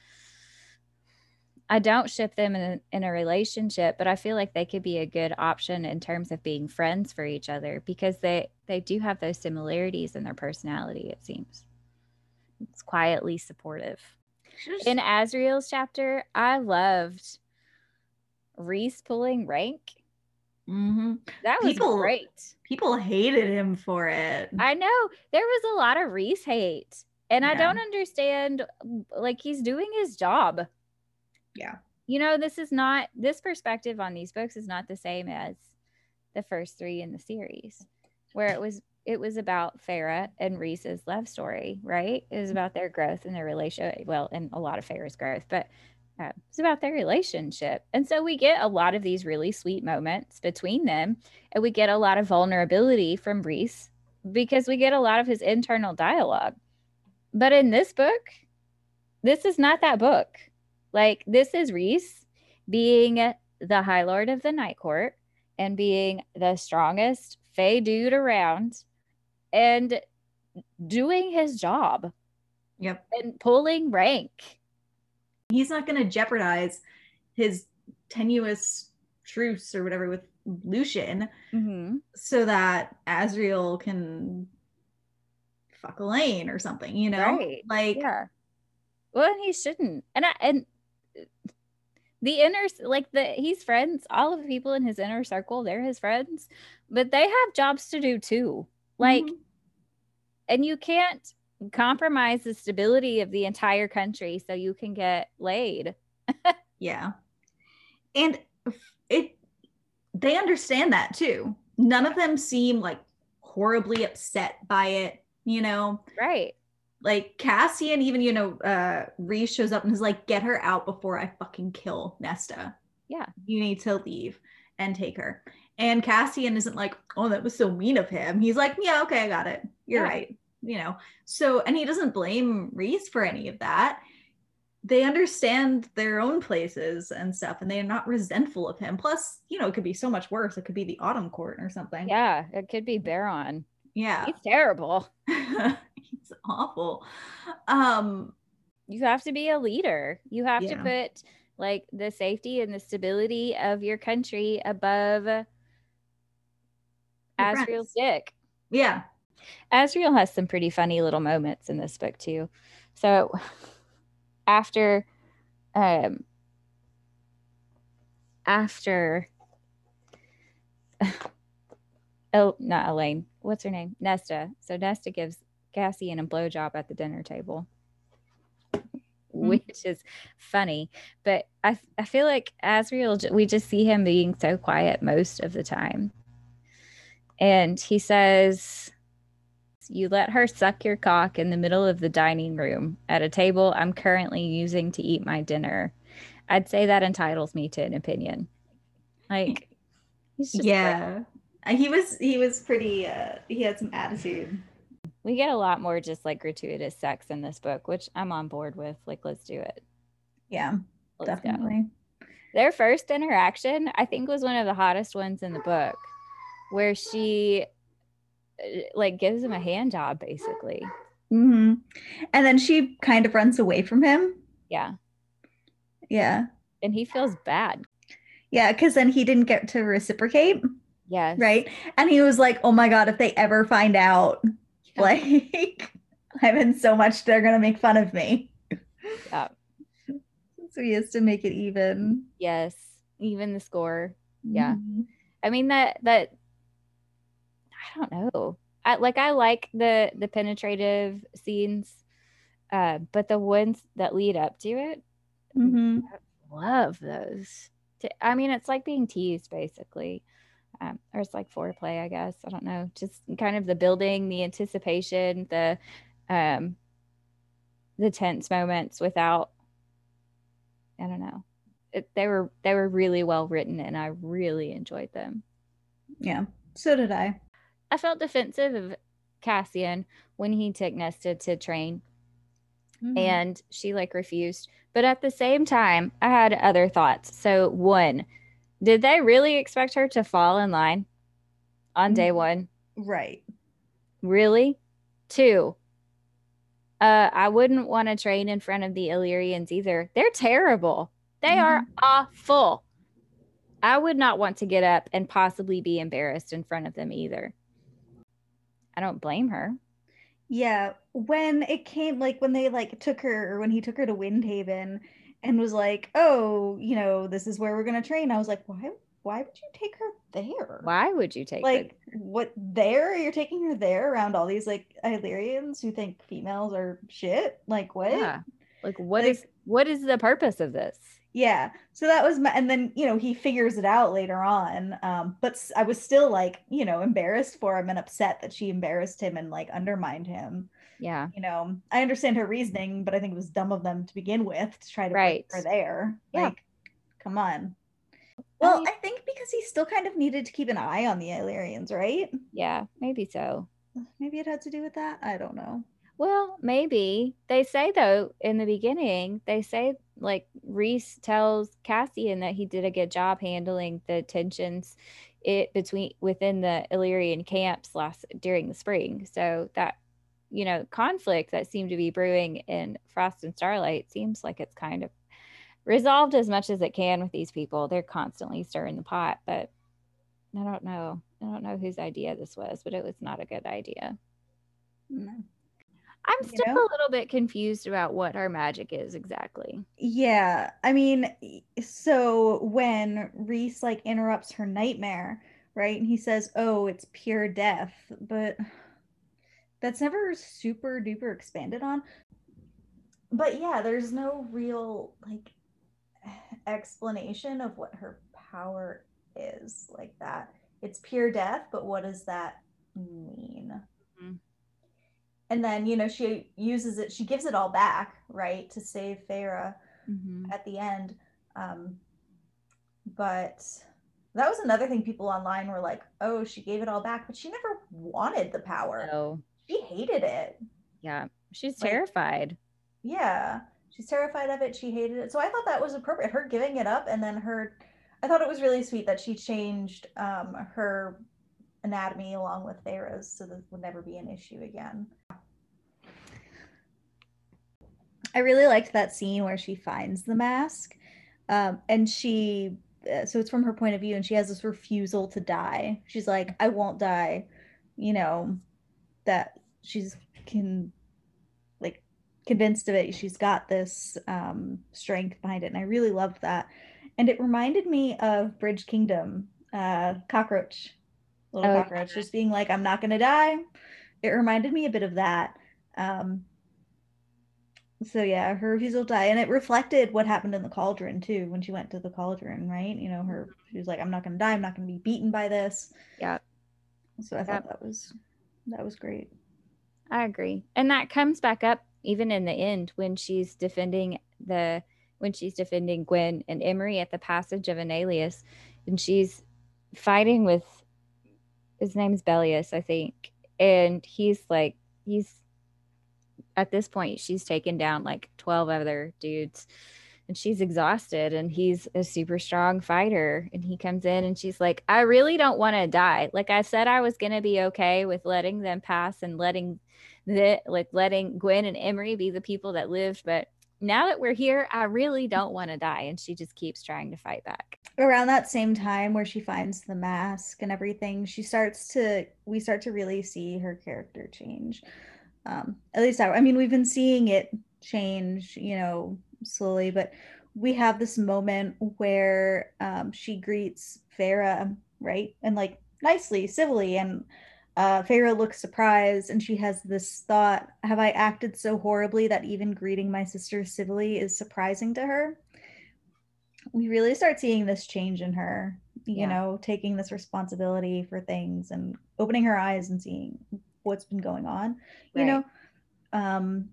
I don't ship them in a, in a relationship, but I feel like they could be a good option in terms of being friends for each other because they they do have those similarities in their personality it seems. It's quietly supportive in Azriel's chapter, I loved Rhys pulling rank. mm-hmm. That was People- great. People hated him for it. I know there was a lot of Rhys hate, and I don't understand. Like he's doing his job. Yeah. You know, this is not this perspective on these books is not the same as the first three in the series, where it was it was about Feyre and Rhys's love story, right? It was about their growth and their relationship. Well, and a lot of Feyre's growth, but uh, it's about their relationship. And so we get a lot of these really sweet moments between them, and we get a lot of vulnerability from Rhys because we get a lot of his internal dialogue. But in this book, this is not that book. Like, this is Rhys being the High Lord of the Night Court and being the strongest Fae dude around and doing his job Yep. and pulling rank. He's not going to jeopardize his tenuous truce or whatever with Lucien Mm-hmm. so that Azriel can fuck Elain or something, you know? Right. Like, Yeah. Well, and he shouldn't. And I, and the inner like the he's friends. All of the people in his inner circle, they're his friends, but they have jobs to do too. Like, mhm. and you can't compromise the stability of the entire country so you can get laid. yeah. And it, they understand that too. None of them seem like horribly upset by it, you know? Right. Like Cassian, even you know, uh Rhys shows up and is like, "Get her out before I fucking kill Nesta. Yeah. You need to leave and take her." And Cassian isn't like, "Oh, that was so mean of him." He's like, "Yeah, okay, I got it. You're Yeah. right." You know. So, and he doesn't blame Rhys for any of that. They understand their own places and stuff, and they're not resentful of him. Plus, you know, it could be so much worse. It could be the Autumn Court or something. Yeah. It could be Beron. Yeah. He's terrible. He's awful. Um, you have to be a leader. You have to put like the safety and the stability of your country above friends. Azriel's dick. yeah. Azriel has some pretty funny little moments in this book too. So after um after oh not Elain. What's her name? Nesta. So Nesta gives Cassian a blowjob at the dinner table. Which is funny, but I I feel like Azriel j- we just see him being so quiet most of the time, and he says, you let her suck your cock in the middle of the dining room at a table I'm currently using to eat my dinner. I'd say that entitles me to an opinion. Like, yeah. Uh, He was he was pretty uh he had some attitude. We get a lot more just like gratuitous sex in this book, which I'm on board with. Like, let's do it. Yeah, Let's go. definitely. Their first interaction, I think, was one of the hottest ones in the book, where she uh, like gives him a hand job, basically. hmm And then she kind of runs away from him. Yeah, Yeah. and he feels bad. Yeah, because then he didn't get to reciprocate, Yes, right? And he was like, oh my God, if they ever find out, Yeah. like, I'm in so much, they're going to make fun of me. Yeah. So he has to make it even. Yes, even the score. Yeah. Mhm. I mean that that I don't know. I like I like the the penetrative scenes, uh, but the ones that lead up to it, mm-hmm. love those. I mean, it's like being teased basically, um, or it's like foreplay, I guess. I don't know. Just kind of the building, the anticipation, the um, the tense moments without. I don't know. It, they were they were really well written, and I really enjoyed them. Yeah. So did I. I felt defensive of Cassian when he took Nesta to train Mhm. and she like refused. But at the same time, I had other thoughts. So, one, did they really expect her to fall in line on day Mm. one? right. Really? Two, uh, I wouldn't want to train in front of the Illyrians either. They're terrible. They are awful. I would not want to get up and possibly be embarrassed in front of them either. I don't blame her. Yeah, when it came like when they like took her or when he took her to Windhaven and was like, "Oh, you know, this is where we're going to train." I was like, "Why why would you take her there?" Why would you take her Like what there? You're taking her there around all these like Illyrians who think females are shit? Like what? Yeah. Like what Like- is what is the purpose of this? Yeah. So that was my, and then, you know, he figures it out later on. Um, but I was still like, you know, embarrassed for him and upset that she embarrassed him and like undermined him. Yeah. You know, I understand her reasoning, but I think it was dumb of them to begin with to try to Right. her there. Yeah. Like, come on. Well, mean- I think because he still kind of needed to keep an eye on the Illyrians, right? Yeah, maybe so. Maybe it had to do with that. I don't know. Well, maybe. They say though in the beginning, they say like Rhys tells Cassian that he did a good job handling the tensions it between within the Illyrian camps last during the spring. So that you know, conflict that seemed to be brewing in Frost and Starlight seems like it's kind of resolved as much as it can with these people. They're constantly stirring the pot, but I don't know. I don't know whose idea this was, but it was not a good idea. I'm You still know? a little bit confused about what our magic is exactly. Yeah, I mean, so when Rhys like interrupts her nightmare, right? And he says, "Oh, it's pure death," but that's never super duper expanded on. But yeah, there's no real like explanation of what her power is like that. It's pure death, but what does that mean? Mhm. And then, you know, she uses it, she gives it all back, right, to save Feyre Mm-hmm. at the end. Um, but that was another thing people online were like, oh, she gave it all back, but she never wanted the power. So, She hated it. yeah, she's Like- terrified. Yeah. She's terrified of it. She hated it. So I thought that was appropriate. Her giving it up and then her, I thought it was really sweet that she changed um, her anatomy along with Feyre's so that would never be an issue again. I really liked that scene where she finds the mask um, and she, uh, so it's from her point of view and she has this refusal to die. She's like, I won't die, you know, that she's can like convinced of it. She's got this um, strength behind it. And I really loved that. And it reminded me of Bridge Kingdom, uh, Cockroach, little Oh, cockroach, just being like, I'm not going to die. It reminded me a bit of that. Um, so yeah, her refusal to die, and it reflected what happened in the cauldron too when she went to the cauldron, right? You know, her she was like, "I'm not going to die. I'm not going to be beaten by this." Yeah. So I thought that was that was great. I agree. And that comes back up even in the end when she's defending the when she's defending Gwyn and Emerie at the passage of Analius and she's fighting with his name's Bellius, I think. And he's like he's at this point she's taken down like 12 other dudes and she's exhausted and he's a super strong fighter and he comes in and she's like i really don't want to die. Like i said i was going to be okay with letting them pass and letting the like letting gwyn and emerie be the people that lived but now that we're here i really don't want to die and she just keeps trying to fight back. Around that same time where she finds the mask and everything she starts to we start to really see her character change. Um at least I, I mean we've been seeing it change you know slowly, but we have this moment where um, she greets Feyre, right? And like nicely, civilly, and uh, Feyre looks surprised and she has this thought Have I acted so horribly that even greeting my sister civilly is surprising to her? We really start seeing this change in her, you yeah. know, taking this responsibility for things and opening her eyes and seeing what's been going on, right. you know. Um,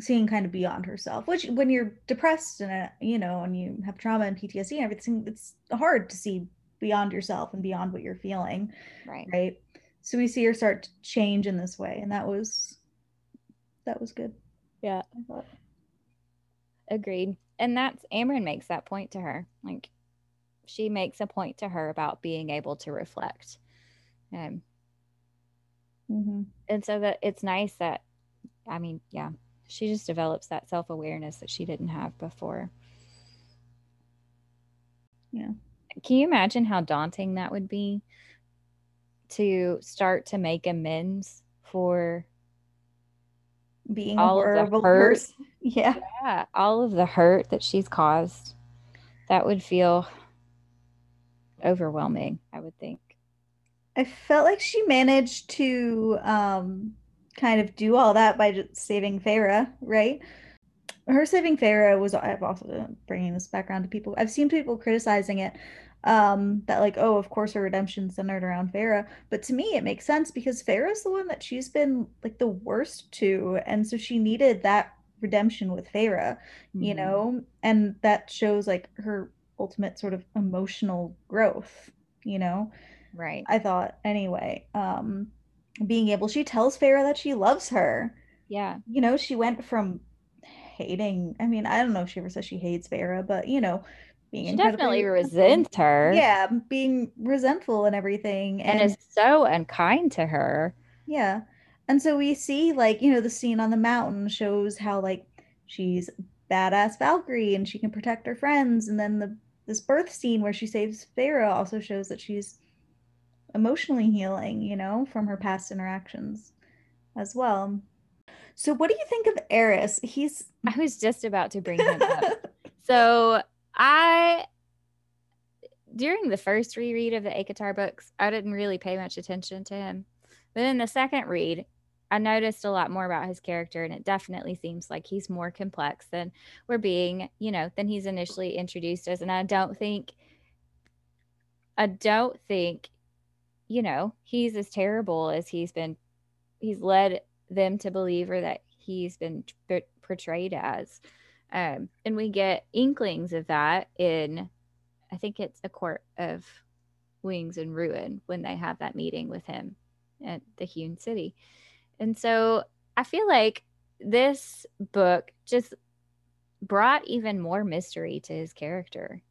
seeing kind of beyond herself which when you're depressed and uh, you know and you have trauma and ptsd and everything it's hard to see beyond yourself and beyond what you're feeling right. right? So we see her start to change in this way and that was that was good. Yeah. Agreed. And that's amren makes that point to her like she makes a point to her about being able to reflect. Um, mm-hmm. and so that it's nice that i mean yeah she just develops that self awareness that she didn't have before. Yeah. Can you imagine how daunting that would be to start to make amends for being all of the hurt? Person. Yeah. Yeah. All of the hurt that she's caused. That would feel overwhelming, I would think. I felt like she managed to um kind of do all that by just saving Feyre, right? Her saving Feyre was I've also bringing this background to people. I've seen people criticizing it um that like oh of course her redemption centered around Feyre but to me it makes sense because is the one that she's been like the worst to and so she needed that redemption with Feyre mm-hmm. you know and that shows like her ultimate sort of emotional growth you know right I thought anyway um being able she tells Feyre that she loves her. Yeah. You know, she went from hating I mean, I don't know if she ever says she hates Feyre, but you know, being she definitely resents her. Yeah, being resentful and everything. And, and is so unkind to her. Yeah. And so we see like, you know, the scene on the mountain shows how like she's badass Valkyrie and she can protect her friends. And then the this birth scene where she saves Feyre also shows that she's emotionally healing, you know, from her past interactions as well. So, what do you think of Eris? He's. I was just about to bring him up. so, I, during the first reread of the ACOTAR books, I didn't really pay much attention to him. But in the second read, I noticed a lot more about his character, and it definitely seems like he's more complex than we're being, you know, than he's initially introduced as. And I don't think, I don't think you know, he's as terrible as he's been, he's led them to believe or that he's been portrayed as. Um, and we get inklings of that in, I think it's A Court of Wings and Ruin when they have that meeting with him at the Hewn City. And so I feel like this book just brought even more mystery to his character.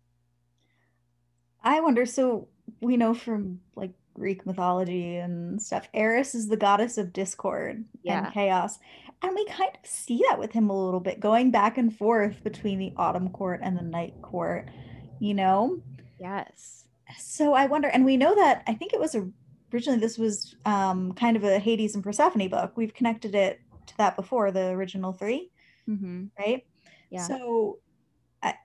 I wonder so we know from like Greek mythology and stuff. Eris is the goddess of discord yeah. and chaos. And we kind of see that with him a little bit, going back and forth between the autumn court and the night court, you know? Yes. So I wonder, and we know that I think it was originally this was um, kind of a Hades and Persephone book. We've connected it to that before, the original 3 mm-hmm. right? Yeah. So I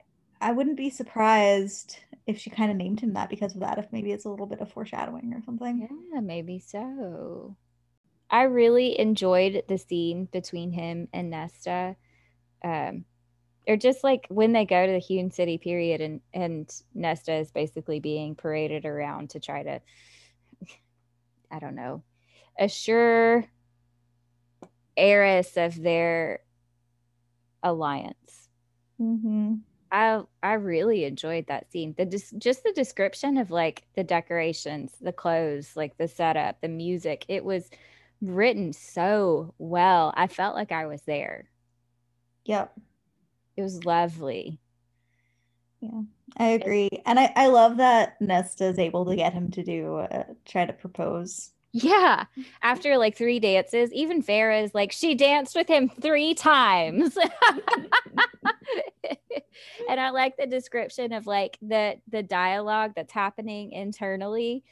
I wouldn't be surprised if she kind of named him that because of that, if maybe it's a little bit of foreshadowing or something. Yeah, maybe so. I really enjoyed the scene between him and Nesta. Um, or just like when they go to the Hewn City period and and Nesta is basically being paraded around to try to I don't know assure Eris of their alliance. Mm-hmm. I I really enjoyed that scene. The just just the description of like the decorations, the clothes, like the setup, the music. It was written so well. I felt like I was there. Yep. It was lovely. Yeah, I agree. And I, I love that Nesta is able to get him to do uh, try to propose. Yeah. After like three dances, even Feyre is like, she danced with him three times. and I like the description of like the the dialogue that's happening internally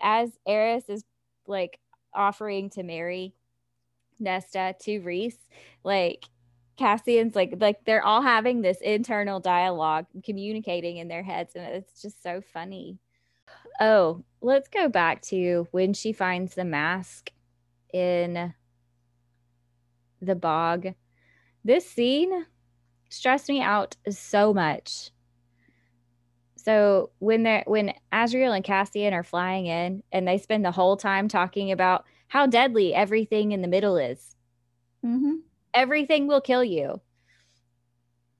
as Eris is like offering to marry Nesta to Rhys, Like Cassian's like like they're all having this internal dialogue, communicating in their heads, and it's just so funny. Oh, let's go back to when she finds the mask in the bog. This scene stressed me out so much. So when they're when Azriel and Cassian are flying in and they spend the whole time talking about how deadly everything in the middle is. Mm-hmm. Everything will kill you.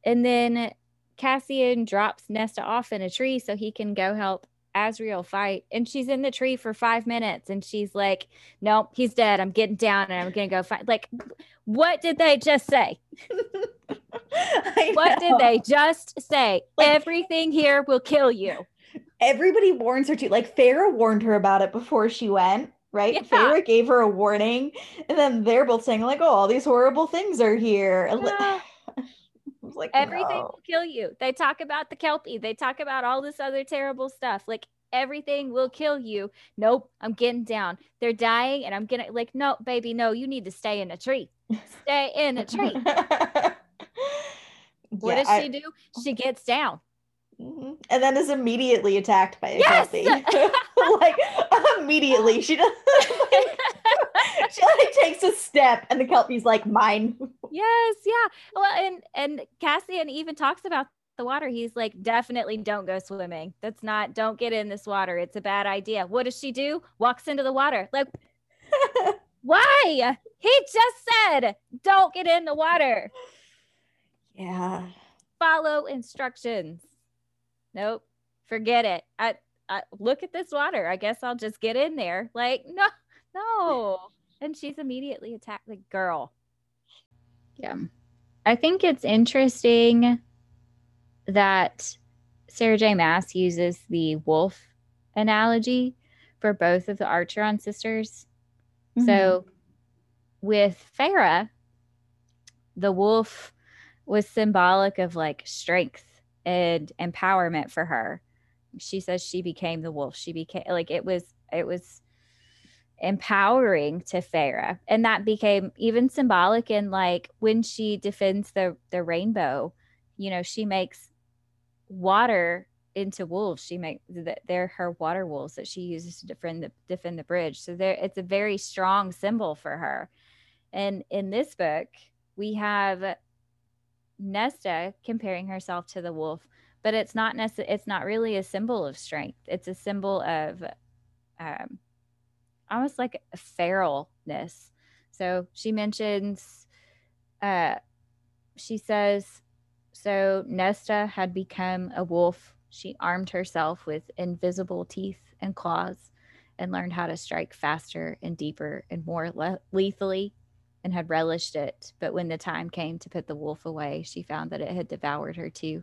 And then Cassian drops Nesta off in a tree so he can go help Azriel fight. And she's in the tree for five minutes and she's like, Nope, he's dead. I'm getting down and I'm gonna go fight. Like, what did they just say? what did they just say? Like, Everything here will kill you. Everybody warns her to like Feyre warned her about it before she went, right? Yeah. Feyre gave her a warning, and then they're both saying, like, oh, all these horrible things are here. Yeah. like everything no. will kill you. They talk about the Kelpie, they talk about all this other terrible stuff. Like everything will kill you. Nope, I'm getting down. They're dying, and I'm gonna like, no, baby, no, you need to stay in a tree. Stay in a tree. what yeah, does I, she do? She gets down. Mm-hmm. And then is immediately attacked by a yes! Kelpie. like immediately. She does she like takes a step and the Kelpie's like mine. yes, yeah. Well, and and Cassian even talks about the water. He's like, definitely don't go swimming. That's not, don't get in this water. It's a bad idea. What does she do? Walks into the water. Like, why? He just said, don't get in the water. Yeah. Follow instructions. Nope. Forget it. I, I look at this water. I guess I'll just get in there. Like, no, no. And she's immediately attacked the girl. Yeah. I think it's interesting that Sarah J. Maas uses the wolf analogy for both of the Archeron sisters. Mm-hmm. So with Feyre, the wolf was symbolic of like strength and empowerment for her. She says she became the wolf. She became like it was it was empowering to Feyre. And that became even symbolic in like when she defends the the rainbow, you know, she makes water into wolves. She makes that they're her water wolves that she uses to defend the defend the bridge. So there it's a very strong symbol for her. And in this book, we have Nesta comparing herself to the wolf, but it's not necess- it's not really a symbol of strength. It's a symbol of um, almost like feralness. So she mentions, uh, she says, so Nesta had become a wolf. She armed herself with invisible teeth and claws and learned how to strike faster and deeper and more le- lethally and had relished it. But when the time came to put the wolf away, she found that it had devoured her too.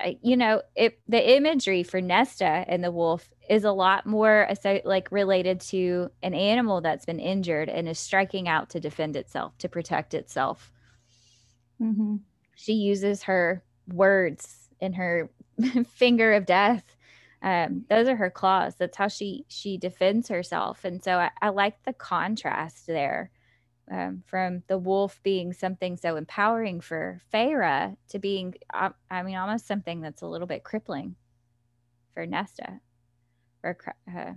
I, you know, it, the imagery for Nesta and the wolf is a lot more so, like related to an animal that's been injured and is striking out to defend itself, to protect itself. Mm-hmm. She uses her words in her finger of death. Um, those are her claws. That's how she she defends herself. And so I, I like the contrast there um, from the wolf being something so empowering for Feyre to being, uh, I mean, almost something that's a little bit crippling for Nesta, or uh,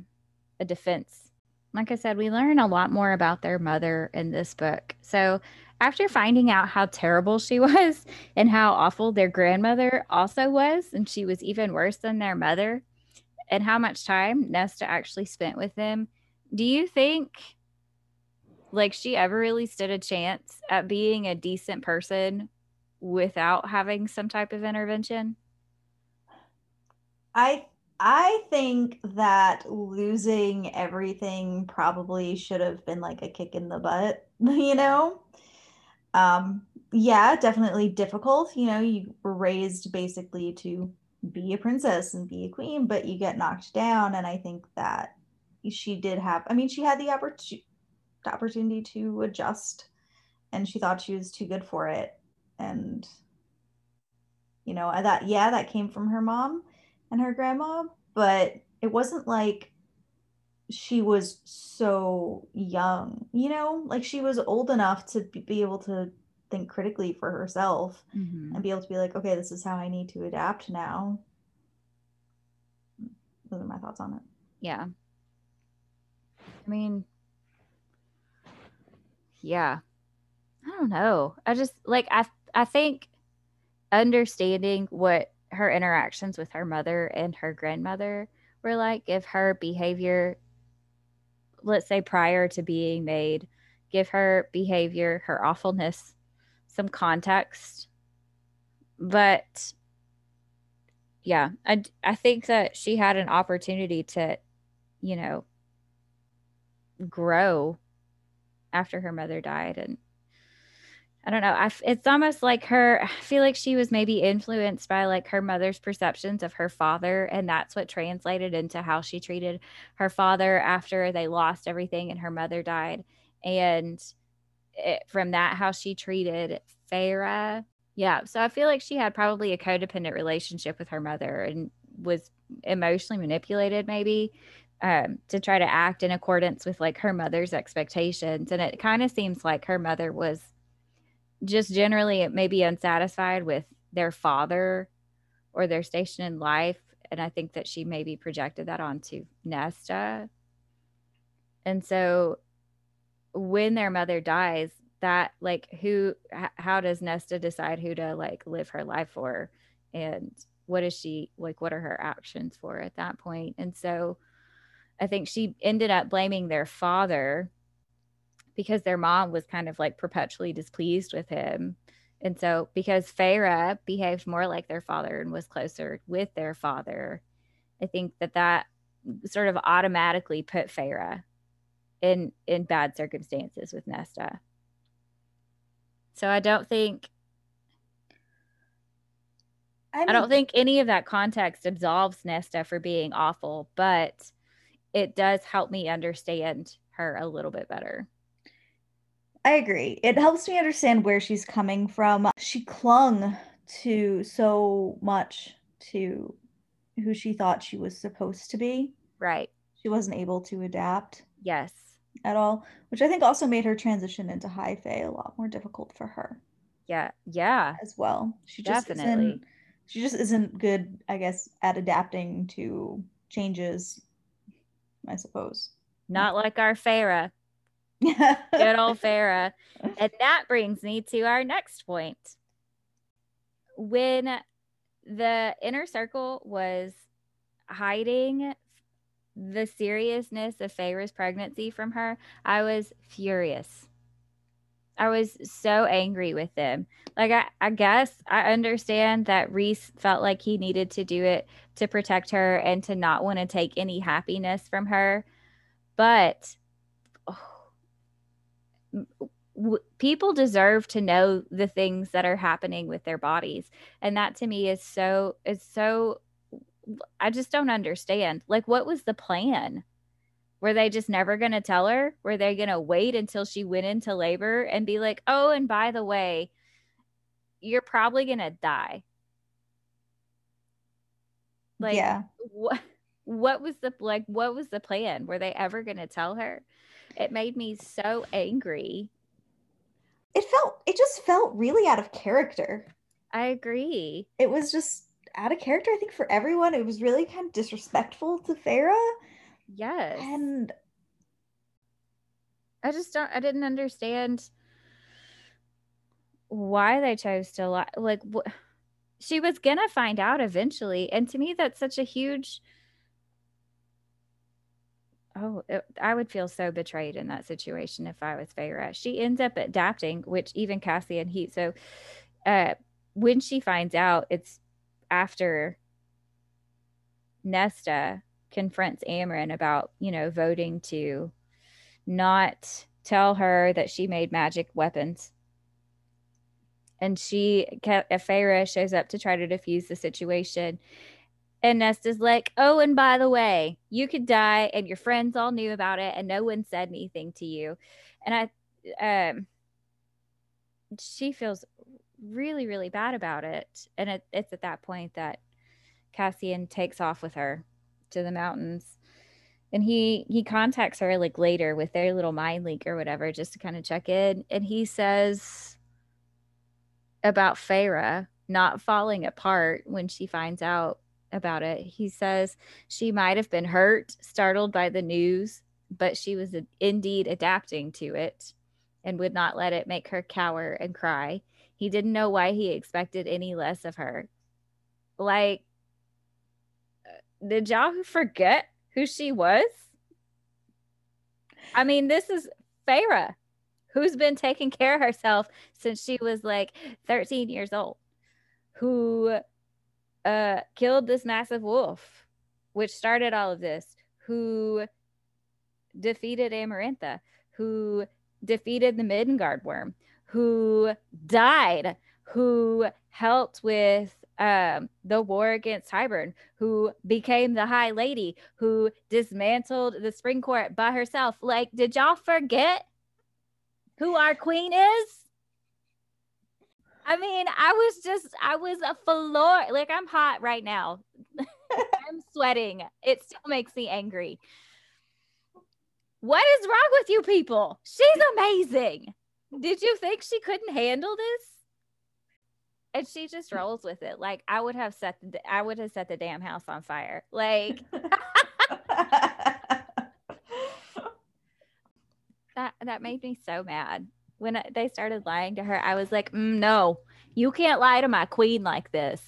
a defense. Like I said, we learn a lot more about their mother in this book. So, after finding out how terrible she was and how awful their grandmother also was, and she was even worse than their mother, and how much time Nesta actually spent with them, do you think like she ever really stood a chance at being a decent person without having some type of intervention? I I think that losing everything probably should have been like a kick in the butt, you know? Um yeah, definitely difficult. You know, you were raised basically to be a princess and be a queen, but you get knocked down. And I think that she did have, I mean, she had the, oppor- the opportunity to adjust and she thought she was too good for it. And, you know, I thought, yeah, that came from her mom and her grandma, but it wasn't like she was so young, you know, like she was old enough to be able to think critically for herself mm-hmm. and be able to be like, okay, this is how I need to adapt now. Those are my thoughts on it. Yeah. I mean, yeah. I don't know. I just like I I think understanding what her interactions with her mother and her grandmother were like if her behavior let's say prior to being made give her behavior her awfulness some context. But yeah, I, I think that she had an opportunity to, you know, grow after her mother died. And I don't know. I, it's almost like her, I feel like she was maybe influenced by like her mother's perceptions of her father. And that's what translated into how she treated her father after they lost everything and her mother died. And it, from that how she treated Feyre. Yeah, so I feel like she had probably a codependent relationship with her mother and was emotionally manipulated maybe um, to try to act in accordance with like her mother's expectations. And it kind of seems like her mother was just generally maybe unsatisfied with their father or their station in life. And I think that she maybe projected that onto Nesta. And so when their mother dies that like who h- how does nesta decide who to like live her life for and what is she like what are her actions for at that point and so i think she ended up blaming their father because their mom was kind of like perpetually displeased with him and so because Feyre behaved more like their father and was closer with their father i think that that sort of automatically put Feyre in in bad circumstances with Nesta. So I don't think I, mean, I don't think any of that context absolves Nesta for being awful, but it does help me understand her a little bit better. I agree. It helps me understand where she's coming from. She clung to so much to who she thought she was supposed to be. Right. She wasn't able to adapt. Yes at all, which I think also made her transition into high fae a lot more difficult for her. Yeah, yeah, as well. She just definitely. Isn't, she just isn't good, I guess, at adapting to changes. I suppose. Not like our Feyre. good old Feyre. And that brings me to our next point. When the inner circle was hiding the seriousness of Feyre's pregnancy from her, I was furious. I was so angry with them. Like I, I guess I understand that Rhys felt like he needed to do it to protect her and to not want to take any happiness from her. But oh, w- people deserve to know the things that are happening with their bodies. And that to me is so is so I just don't understand. Like, what was the plan? Were they just never going to tell her? Were they going to wait until she went into labor and be like, oh, and by the way, you're probably going to die? Like, yeah. what? What was the like? What was the plan? Were they ever going to tell her? It made me so angry. It felt. It just felt really out of character. I agree. It was just out of character, I think, for everyone. It was really kind of disrespectful to Feyre. Yes. And I just don't, I didn't understand why they chose to lie. Like, wh- she was going to find out eventually. And to me, that's such a huge. Oh, it, I would feel so betrayed in that situation if I was Feyre. She ends up adapting, which even Cassie and Heat. So, uh, when she finds out, it's after Nesta confronts Amren about, you know, voting to not tell her that she made magic weapons. and she Feyre shows up to try to defuse the situation. And Nesta's like, "Oh, and by the way, you could die, and your friends all knew about it, and no one said anything to you." And I, um, she feels really, really bad about it. And it, it's at that point that Cassian takes off with her to the mountains. And he he contacts her like later with their little mind link or whatever just to kind of check in. And he says about Feyre not falling apart when she finds out about it. He says she might have been hurt startled by the news but she was indeed adapting to it and would not let it make her cower and cry. He didn't know why he expected any less of her. Like did y'all forget who she was? I mean, this is Feyre, who's been taking care of herself since she was like 13 years old, who uh, killed this massive wolf, which started all of this, who defeated Amarantha, who defeated the Middengard worm, who died, who helped with um, the war against Hybern, who became the High Lady, who dismantled the Spring Court by herself. Like, did y'all forget who our queen is? I mean, I was just, I was a floor. Like, I'm hot right now. I'm sweating. It still makes me angry. What is wrong with you people? She's amazing. Did you think she couldn't handle this? And she just rolls with it. Like I would have set the I would have set the damn house on fire. Like that that made me so mad when they started lying to her. I was like, mm, no, you can't lie to my queen like this.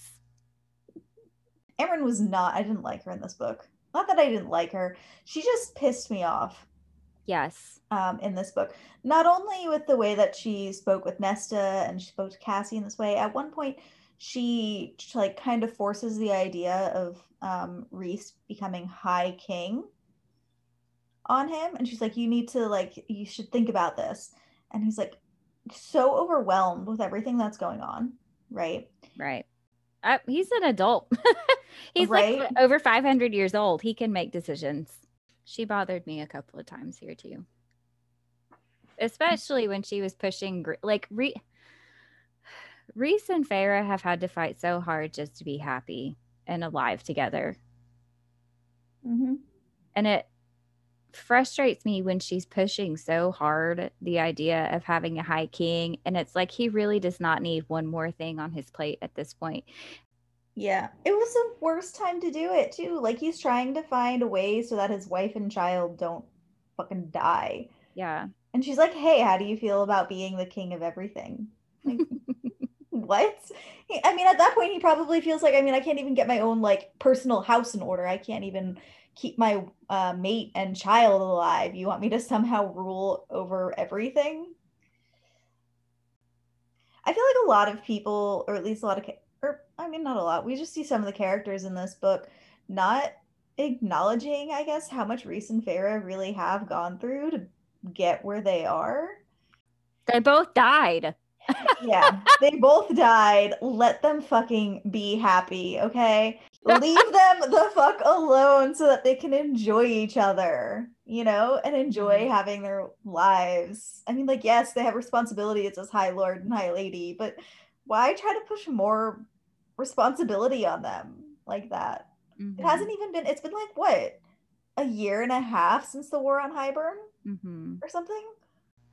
Amren was not. I didn't like her in this book. Not that I didn't like her. She just pissed me off. Yes. Um, in this book, not only with the way that she spoke with Nesta and she spoke to Cassie in this way. At one point, she like kind of forces the idea of um, Rhys becoming High King on him, and she's like, "You need to like, you should think about this." And he's like, so overwhelmed with everything that's going on, right? Right. Uh, he's an adult. he's right? like over 500 years old. He can make decisions. She bothered me a couple of times here too. Especially when she was pushing like Re- Rhys and Feyre have had to fight so hard just to be happy and alive together. Mm-hmm. And it frustrates me when she's pushing so hard the idea of having a high king. And it's like he really does not need one more thing on his plate at this point. Yeah, it was the worst time to do it too. Like he's trying to find a way so that his wife and child don't fucking die. Yeah. And she's like, "Hey, how do you feel about being the king of everything?" Like, what? I mean, at that point, he probably feels like, I mean, I can't even get my own like personal house in order. I can't even keep my uh, mate and child alive. You want me to somehow rule over everything? I feel like a lot of people, or at least a lot of I mean, not a lot. We just see some of the characters in this book not acknowledging, I guess, how much Rhys and Feyre really have gone through to get where they are. They both died. yeah, they both died. Let them fucking be happy, okay? Leave them the fuck alone so that they can enjoy each other, you know, and enjoy mm-hmm. having their lives. I mean, like, yes, they have responsibilities as High Lord and High Lady, but why try to push more responsibility on them like that. Mm-hmm. It hasn't even been, it's been like what, a year and a half since the war on Hybern mm-hmm. or something?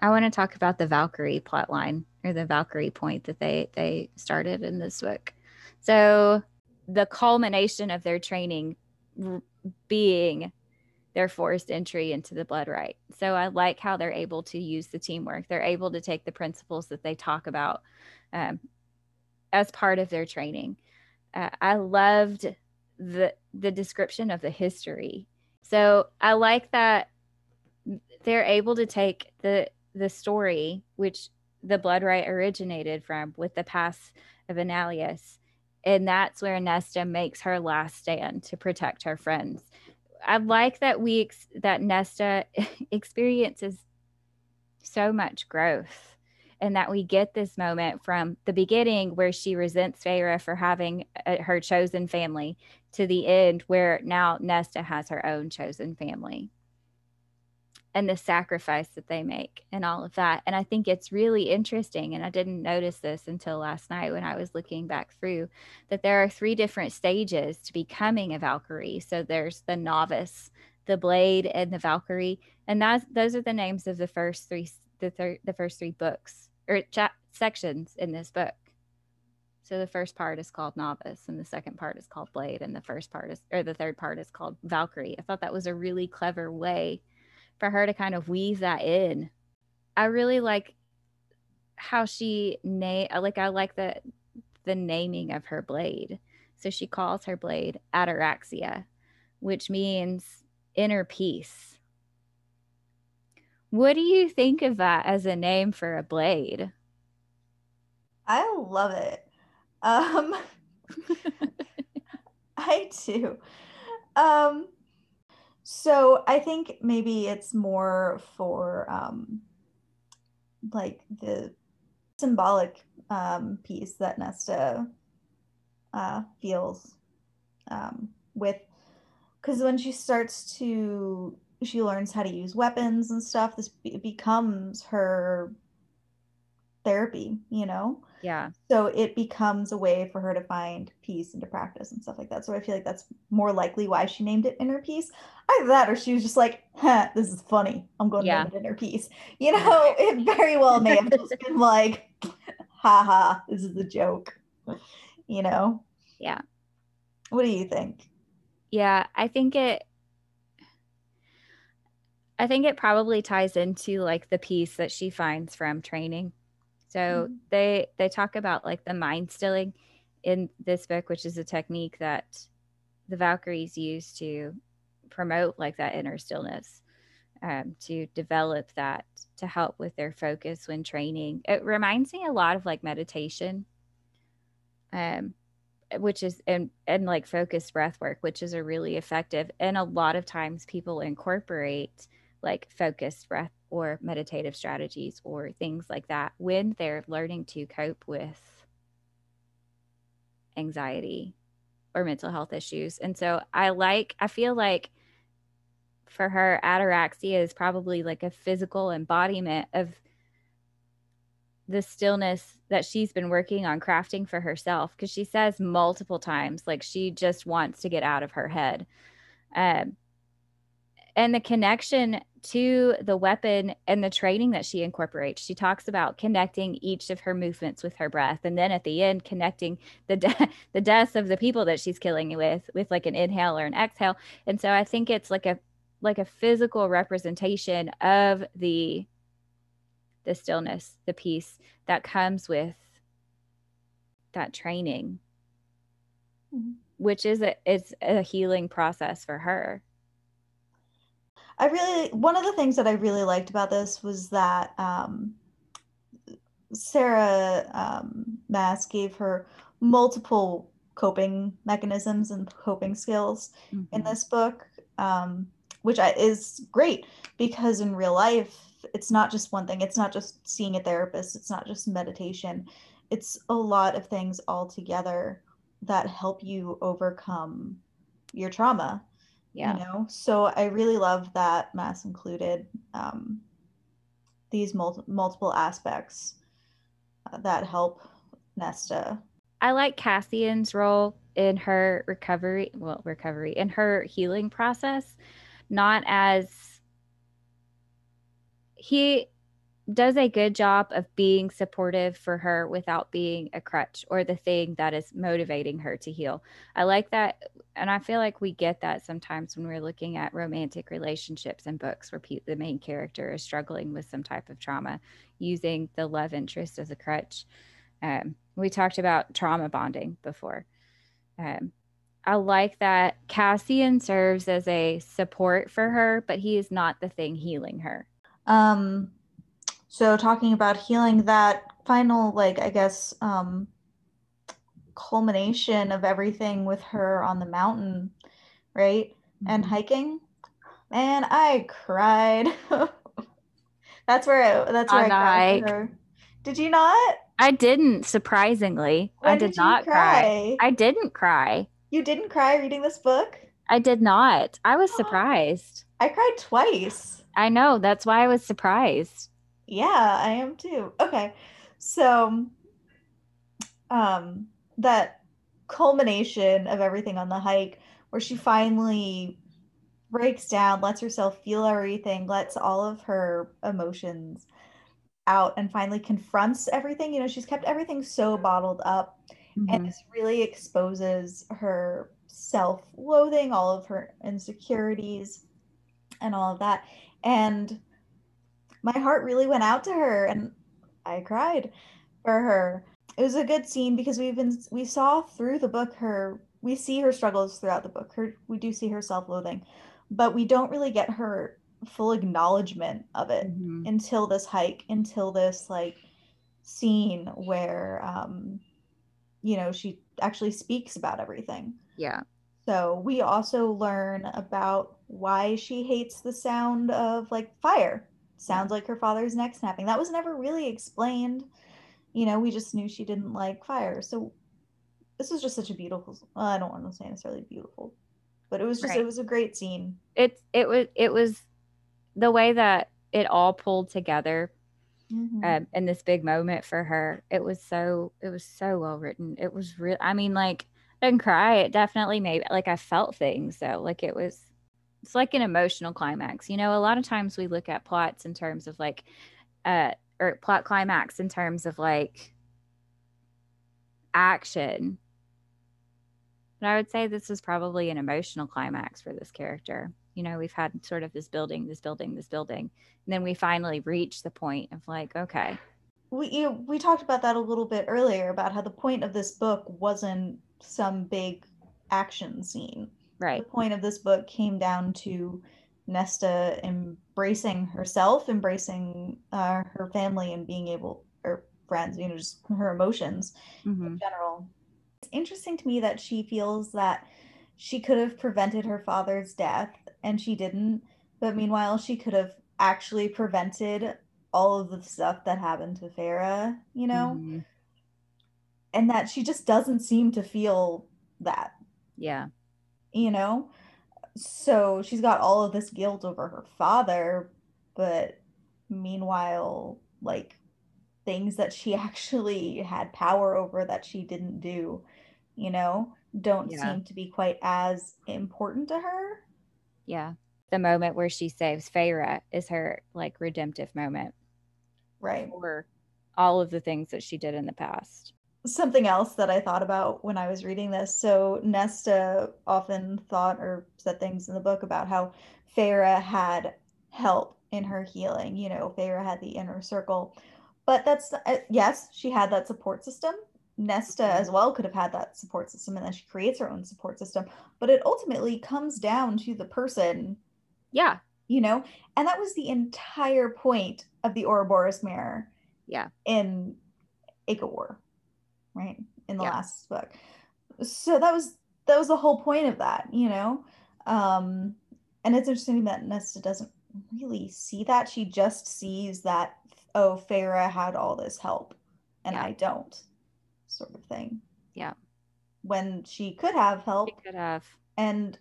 I want to talk about the Valkyrie plotline or the Valkyrie point that they they started in this book. So the culmination of their training being their forced entry into the blood right. So I like how they're able to use the teamwork. They're able to take the principles that they talk about um, as part of their training. Uh, I loved the the description of the history. So I like that they're able to take the the story which the blood right originated from with the pass of Annalius, and that's where Nesta makes her last stand to protect her friends. I like that we ex- that Nesta experiences so much growth and that we get this moment from the beginning where she resents Feyre for having uh, her chosen family to the end where now Nesta has her own chosen family and the sacrifice that they make and all of that. And I think it's really interesting. And I didn't notice this until last night when I was looking back through that there are three different stages to becoming a Valkyrie. So there's the novice, the blade, and the Valkyrie. And that's those are the names of the first three the third the first three books or cha- sections in this book. So the first part is called novice and the second part is called blade and the first part is or the third part is called Valkyrie. I thought that was a really clever way for her to kind of weave that in. I really like how she name like I like the the naming of her blade. So she calls her blade Ataraxia, which means inner peace. What do you think of that as a name for a blade? I love it. Um I do. Um so I think maybe it's more for um, like the symbolic um, piece that Nesta uh, feels um, with, because when she starts to, she learns how to use weapons and stuff. This be- becomes her therapy, you know? Yeah. So it becomes a way for her to find peace and to practice and stuff like that. So I feel like that's more likely why she named it Inner Peace. Either that or she was just like, huh, this is funny. I'm going to yeah. name it Inner Peace. You know, it very well may have just been like, haha, this is a joke. You know? Yeah. What do you think? Yeah, I think it I think it probably ties into like the piece that she finds from training so mm-hmm. they they talk about like the mind stilling in this book, which is a technique that the Valkyries use to promote like that inner stillness, um, to develop that to help with their focus when training. It reminds me a lot of like meditation, um, which is and and like focused breath work, which is a really effective. And a lot of times people incorporate like focused breath or meditative strategies or things like that when they're learning to cope with anxiety or mental health issues. And so I like, I feel like for her, ataraxia is probably like a physical embodiment of the stillness that she's been working on crafting for herself because she says multiple times like she just wants to get out of her head um, and the connection to the weapon and the training that she incorporates. She talks about connecting each of her movements with her breath, and then at the end, connecting the de- the deaths of the people that she's killing with with like an inhale or an exhale. And so I think it's like a like a physical representation of the the stillness, the peace that comes with that training, mm-hmm. which is a is a healing process for her. I really one of the things that I really liked about this was that um, Sarah um, Maas gave her multiple coping mechanisms and coping skills mm-hmm. in this book, um, which I, is great because in real life it's not just one thing. It's not just seeing a therapist. It's not just meditation. It's a lot of things all together that help you overcome your trauma yeah. you know so i really love that Maas included um, these mul- multiple aspects uh, that help nesta i like cassian's role in her recovery well recovery in her healing process not as he does a good job of being supportive for her without being a crutch or the thing that is motivating her to heal. I like that. And I feel like we get that sometimes when we're looking at romantic relationships and books where the main character is struggling with some type of trauma, using the love interest as a crutch. Um, we talked about trauma bonding before. Um, I like that Cassian serves as a support for her, but he is not the thing healing her. Um, so talking about healing that final like i guess um culmination of everything with her on the mountain right mm-hmm. and hiking and i cried that's where I, that's where on i cried her Did you not? I didn't, surprisingly. When I did, did not cry. cry? I didn't cry. You didn't cry reading this book? I did not. I was surprised. I cried twice. I know. That's why I was surprised. Yeah, I am too. Okay. So um that culmination of everything on the hike where she finally breaks down, lets herself feel everything, lets all of her emotions out and finally confronts everything. You know, she's kept everything so bottled up and Mhm. this really exposes her self-loathing, all of her insecurities and all of that. And my heart really went out to her and I cried for her. It was a good scene because we've been we saw through the book her we see her struggles throughout the book. Her we do see her self-loathing, but we don't really get her full acknowledgement of it Mhm. until this hike, until this like scene where um you know she actually speaks about everything. Yeah. So we also learn about why she hates the sound of like fire. Sounds like her father's neck snapping. That was never really explained. You know, we just knew she didn't like fire. So this was just such a beautiful well, I don't want to say necessarily beautiful, but it was just Right. it was a great scene. It it was it was the way that it all pulled together Mhm. um, in this big moment for her. It was so it was so well written. It was real. I mean, like I didn't cry. It definitely made like I felt things though. Like it was. It's like an emotional climax. You know, a lot of times we look at plots in terms of like, uh, or plot climax in terms of like action. But I would say this is probably an emotional climax for this character. You know, we've had sort of this building, this building, this building, and then we finally reach the point of like, okay, we you, we talked about that a little bit earlier about how the point of this book wasn't some big action scene. Right, The point of this book came down to Nesta embracing herself, embracing uh, her family, and being able, or friends, you know, just her emotions hmm in general. It's interesting to me that she feels that she could have prevented her father's death and she didn't, but meanwhile, she could have actually prevented all of the stuff that happened to Feyre, you know, Mhm. and that she just doesn't seem to feel that, yeah, you know? So she's got all of this guilt over her father, but meanwhile, like things that she actually had power over that she didn't do, you know, don't Yeah. seem to be quite as important to her. yeah. The moment where she saves Feyre is her like redemptive moment Right. for all of the things that she did in the past. Something else that I thought about when I was reading this. So Nesta often thought or said things in the book about how Feyre had help in her healing. You know, Feyre had the inner circle. But that's, uh, yes, she had that support system. Nesta as well could have had that support system, and then she creates her own support system. But it ultimately comes down to the person Yeah, you know and that was the entire point of the Ouroboros mirror Yeah. in ACOWAR right in the Yeah. last book so that was that was the whole point of that you know um and it's interesting that Nesta doesn't really see that she just sees that oh Feyre had all this help and Yeah. I don't sort of thing Yeah. when she could have help she could have. and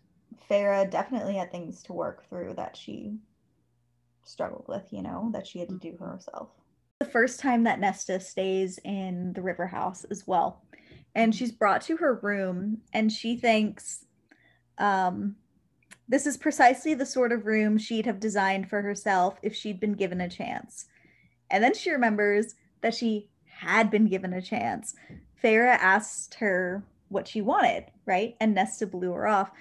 Feyre definitely had things to work through that she struggled with, you know, that she had to do herself. The first time that Nesta stays in the river house as well. And she's brought to her room and she thinks um this is precisely the sort of room she'd have designed for herself if she'd been given a chance. And then she remembers that she had been given a chance. Feyre asked her what she wanted, right? And Nesta blew her off.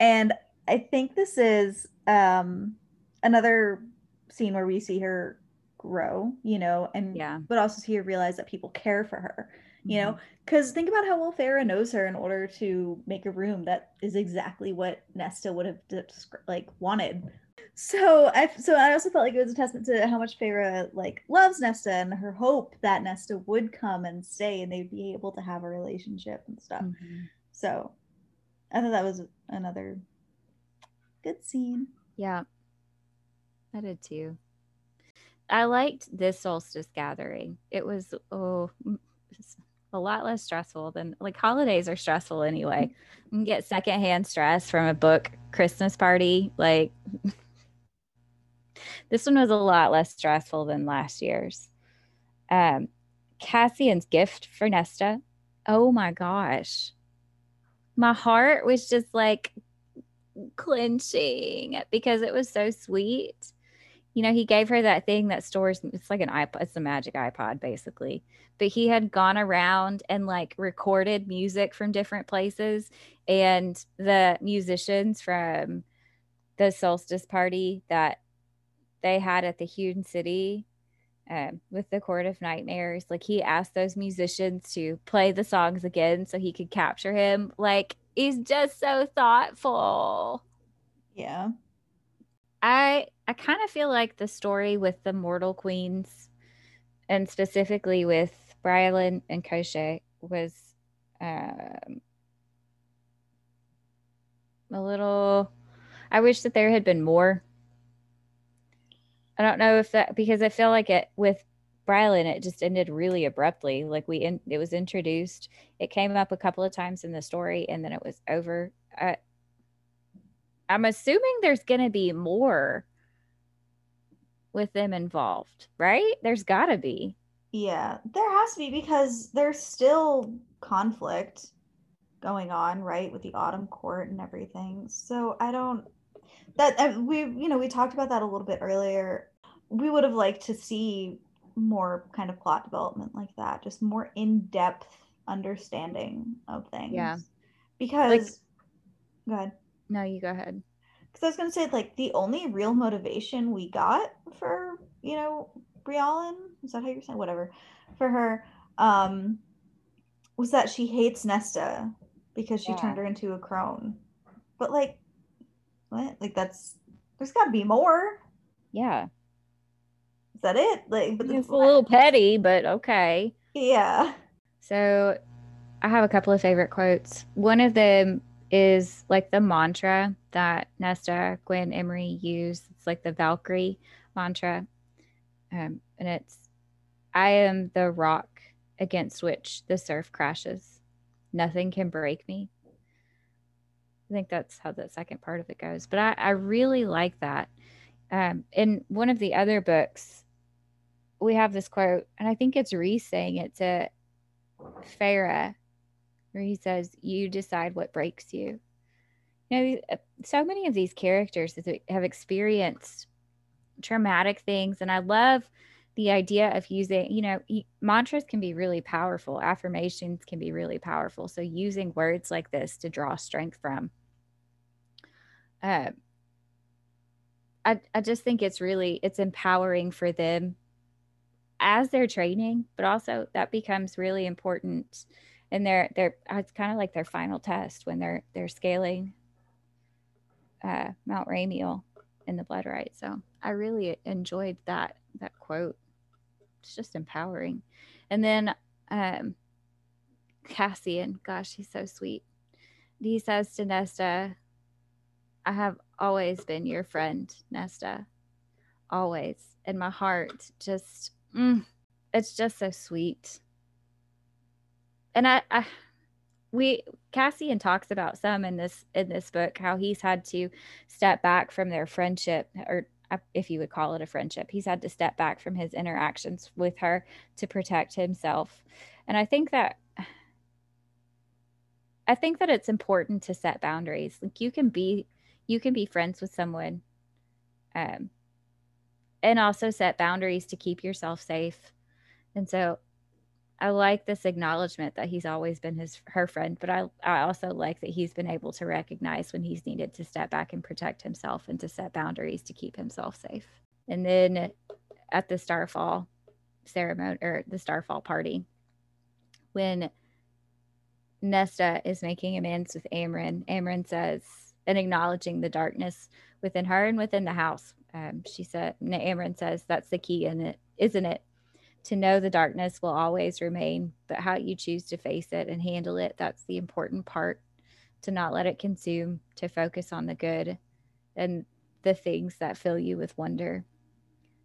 And I think this is um another scene where we see her grow, you know, and Yeah. but also see her realize that people care for her, you know, Mhm. because think about how well Feyre knows her in order to make a room that is exactly what Nesta would have like wanted. So I so I also felt like it was a testament to how much Feyre like loves Nesta and her hope that Nesta would come and stay and they'd be able to have a relationship and stuff. Mhm. So I thought that was another good scene. Yeah. I did too. I liked this solstice gathering. It was oh a lot less stressful than like holidays are stressful anyway. You can get secondhand stress from a book Christmas party. Like this one was a lot less stressful than last year's. Um, Cassian's gift for Nesta. Oh my gosh. My heart was just like clenching because it was so sweet. You know, he gave her that thing that stores it's like an iPod, it's a magic iPod basically. But he had gone around and like recorded music from different places and the musicians from the solstice party that they had at the Hewn City um, with the Court of Nightmares. Like he asked those musicians to play the songs again so he could capture him. Like he's just so thoughtful. Yeah. I I kind of feel like the story with the Mortal Queens and specifically with Briallyn and Koschei was um, a little I wish that there had been more I don't know if that because I feel like it with Briallyn, it just ended really abruptly. Like we, in, it was introduced, it came up a couple of times in the story, and then it was over. I, I'm assuming there's going to be more with them involved, right? There's got to be. Yeah, there has to be because there's still conflict going on, right, with the Autumn Court and everything. So I don't that we you know we talked about that a little bit earlier we would have liked to see more kind of plot development like that, just more in depth understanding of things. Yeah. Because, like, go ahead. No, you go ahead. Because I was going to say, like, the only real motivation we got for, you know, Briallyn, is that how you're saying? Whatever. For her, um, was that she hates Nesta because she yeah. turned her into a crone. But, like, what? Like, that's, there's got to be more. Yeah. Is that it? Like, but it's a little petty, but okay. Yeah. So I have a couple of favorite quotes. One of them is like the mantra that Nesta, Gwyn, Emerie use. It's like the Valkyrie mantra. Um, and it's I am the rock against which the surf crashes. Nothing can break me. I think that's how the second part of it goes. But I, I really like that. Um, in one of the other books, we have this quote, and I think it's Rhys saying it to Feyre, where he says, "You decide what breaks you." You know, uh, so many of these characters have experienced traumatic things, and I love the idea of using. You know, mantras can be really powerful. Affirmations can be really powerful. So using words like this to draw strength from. Uh, I, I just think it's really it's empowering for them as they're training, but also that becomes really important in they're it's kind of like their final test when they're they're scaling uh, Mount Ramiel in the blood right. So I really enjoyed that that quote. It's just empowering. And then um, Cassian, gosh, he's so sweet. He says to Nesta, I have always been your friend, Nesta. Always. And my heart just Mm, it's just so sweet. And I, I we Cassian talks about some in this in this book how he's had to step back from their friendship or uh, if you would call it a friendship he's had to step back from his interactions with her to protect himself and i think that i think that it's important to set boundaries like you can be you can be friends with someone um and also set boundaries to keep yourself safe. And so I like this acknowledgement that he's always been his her friend, but I I also like that he's been able to recognize when he's needed to step back and protect himself and to set boundaries to keep himself safe. And then at the Starfall ceremony or the Starfall party, when Nesta is making amends with Amren, Amren says, and acknowledging the darkness within her and within the house um, she said, Amren says, that's the key in it, isn't it? To know the darkness will always remain, but how you choose to face it and handle it, that's the important part. To not let it consume, to focus on the good and the things that fill you with wonder.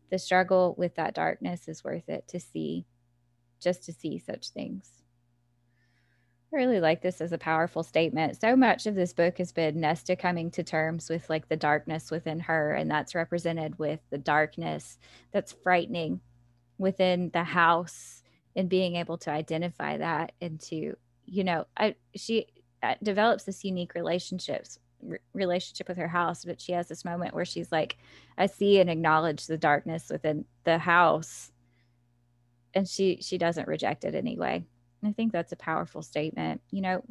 the struggle with that darkness is worth it to see, just to see such things. I really like this as a powerful statement. So much of this book has been Nesta coming to terms with like the darkness within her, and that's represented with the darkness that's frightening within the house and being able to identify that and to, you know, I she uh, develops this unique relationships relationship with her house, but she has this moment where she's like, I see and acknowledge the darkness within the house. And she she doesn't reject it anyway. And I think that's a powerful statement. You know,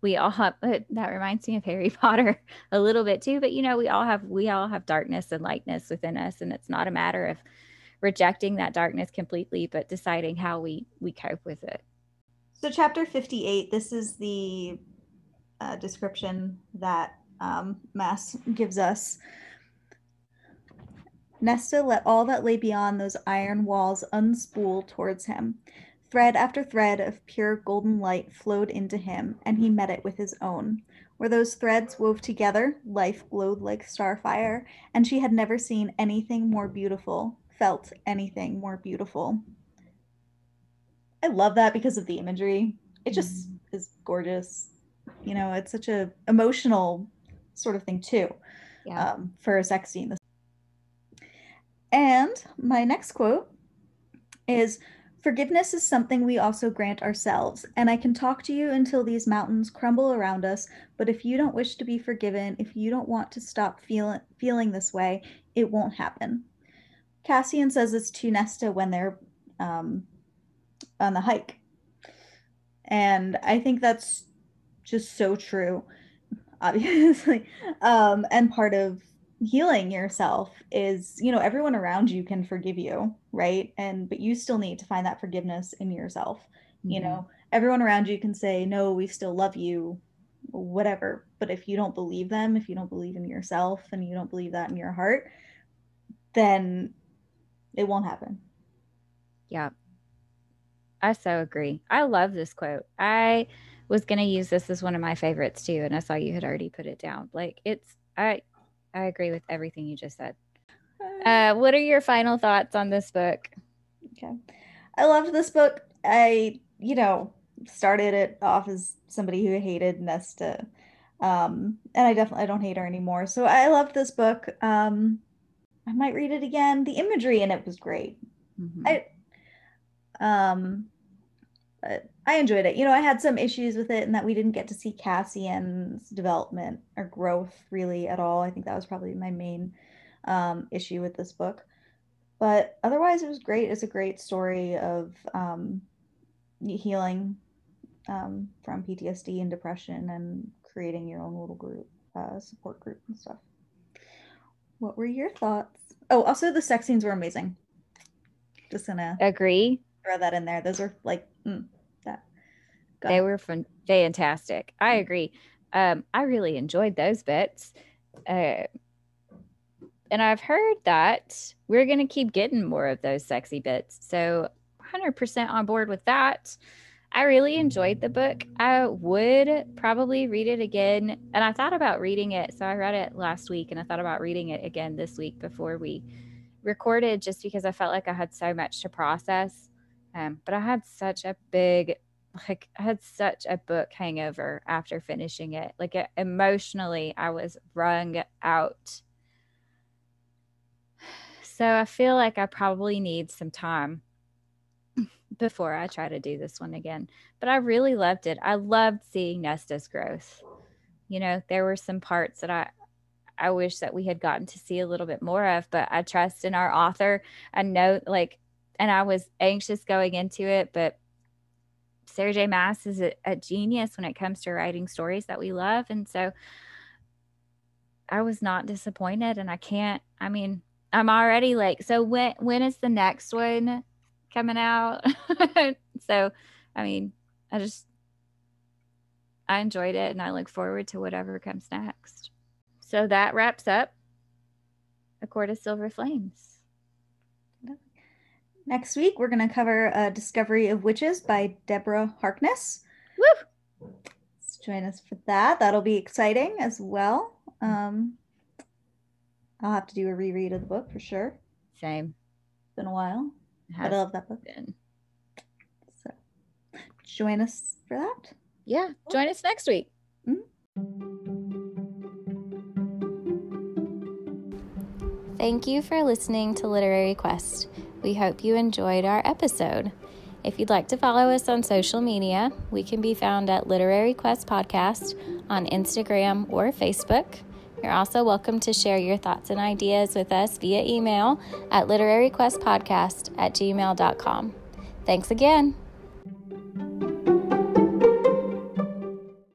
we all have that reminds me of Harry Potter a little bit too, but you know, we all have we all have darkness and lightness within us. And it's not a matter of rejecting that darkness completely, but deciding how we we cope with it. So chapter 58, this is the uh, description that um, Maas gives us. Nesta let all that lay beyond those iron walls unspool towards him. Thread after thread of pure golden light flowed into him, and he met it with his own. Where those threads wove together, life glowed like starfire, and she had never seen anything more beautiful, felt anything more beautiful. I love that because of the imagery. It just mm. is gorgeous you know it's such a emotional sort of thing too yeah. um, for a sex scene and my next quote is Forgiveness is something we also grant ourselves, and I can talk to you until these mountains crumble around us. But if you don't wish to be forgiven, if you don't want to stop feeling feeling this way, it won't happen. Cassian says this to Nesta when they're um, on the hike, and I think that's just so true obviously. Um and part of healing yourself is you know everyone around you can forgive you right? And but you still need to find that forgiveness in yourself mm-hmm. you know? Everyone around you can say no we still love you whatever. But if you don't believe them if you don't believe in yourself and you don't believe that in your heart then it won't happen. Yeah i so agree. I love this quote. I was going to use this as one of my favorites too and i saw you had already put it down. Like it's i i agree with everything you just said. Uh what are your final thoughts on this book? Okay. I loved this book. I you know started it off as somebody who hated nesta um and i definitely I don't hate her anymore. So i loved this book. Um i might read it again the imagery in it was great mm-hmm. i um I enjoyed it. You know, I had some issues with it and that we didn't get to see Cassian's development or growth really at all. I think that was probably my main um, issue with this book. But otherwise, it was great. It's a great story of um, healing um, from PTSD and depression and creating your own little group, uh, support group and stuff. What were your thoughts? Oh, also the sex scenes were amazing. Just gonna agree. Throw that in there. Those are like mm, that. they were fun, fantastic. I agree. Um, I really enjoyed those bits. Uh, and I've heard that we're going to keep getting more of those sexy bits. So 100% on board with that. I really enjoyed the book. I would probably read it again. And I thought about reading it. So I read it last week and I thought about reading it again this week before we recorded just because I felt like I had so much to process. Um, but I had such a big, like, I had such a book hangover after finishing it. Like, it, emotionally, I was wrung out. So I feel like I probably need some time before I try to do this one again. But I really loved it. I loved seeing Nesta's growth. You know, there were some parts that I I wish that we had gotten to see a little bit more of, but I trust in our author. I know like and I was anxious going into it, but Sarah J. Maas is a, a genius when it comes to writing stories that we love. And so I was not disappointed and I can't, I mean, I'm already like, so when, when is the next one coming out? so, I mean, I just, I enjoyed it and I look forward to whatever comes next. So that wraps up A Court of Silver Flames. Next week, we're going to cover A Discovery of Witches by Deborah Harkness. Woo! Let's join us for that. That'll be exciting as well. Um, I'll have to do a reread of the book for sure. Same. It's been a while, Has but I love that book. been. So join us for that. Yeah. Join us next week. Mm-hmm. Thank you for listening to Literary Quest. We hope you enjoyed our episode. If you'd like to follow us on social media, we can be found at Literary Quest Podcast on Instagram or Facebook. You're also welcome to share your thoughts and ideas with us via email at literaryquestpodcast at gmail.com. Thanks again.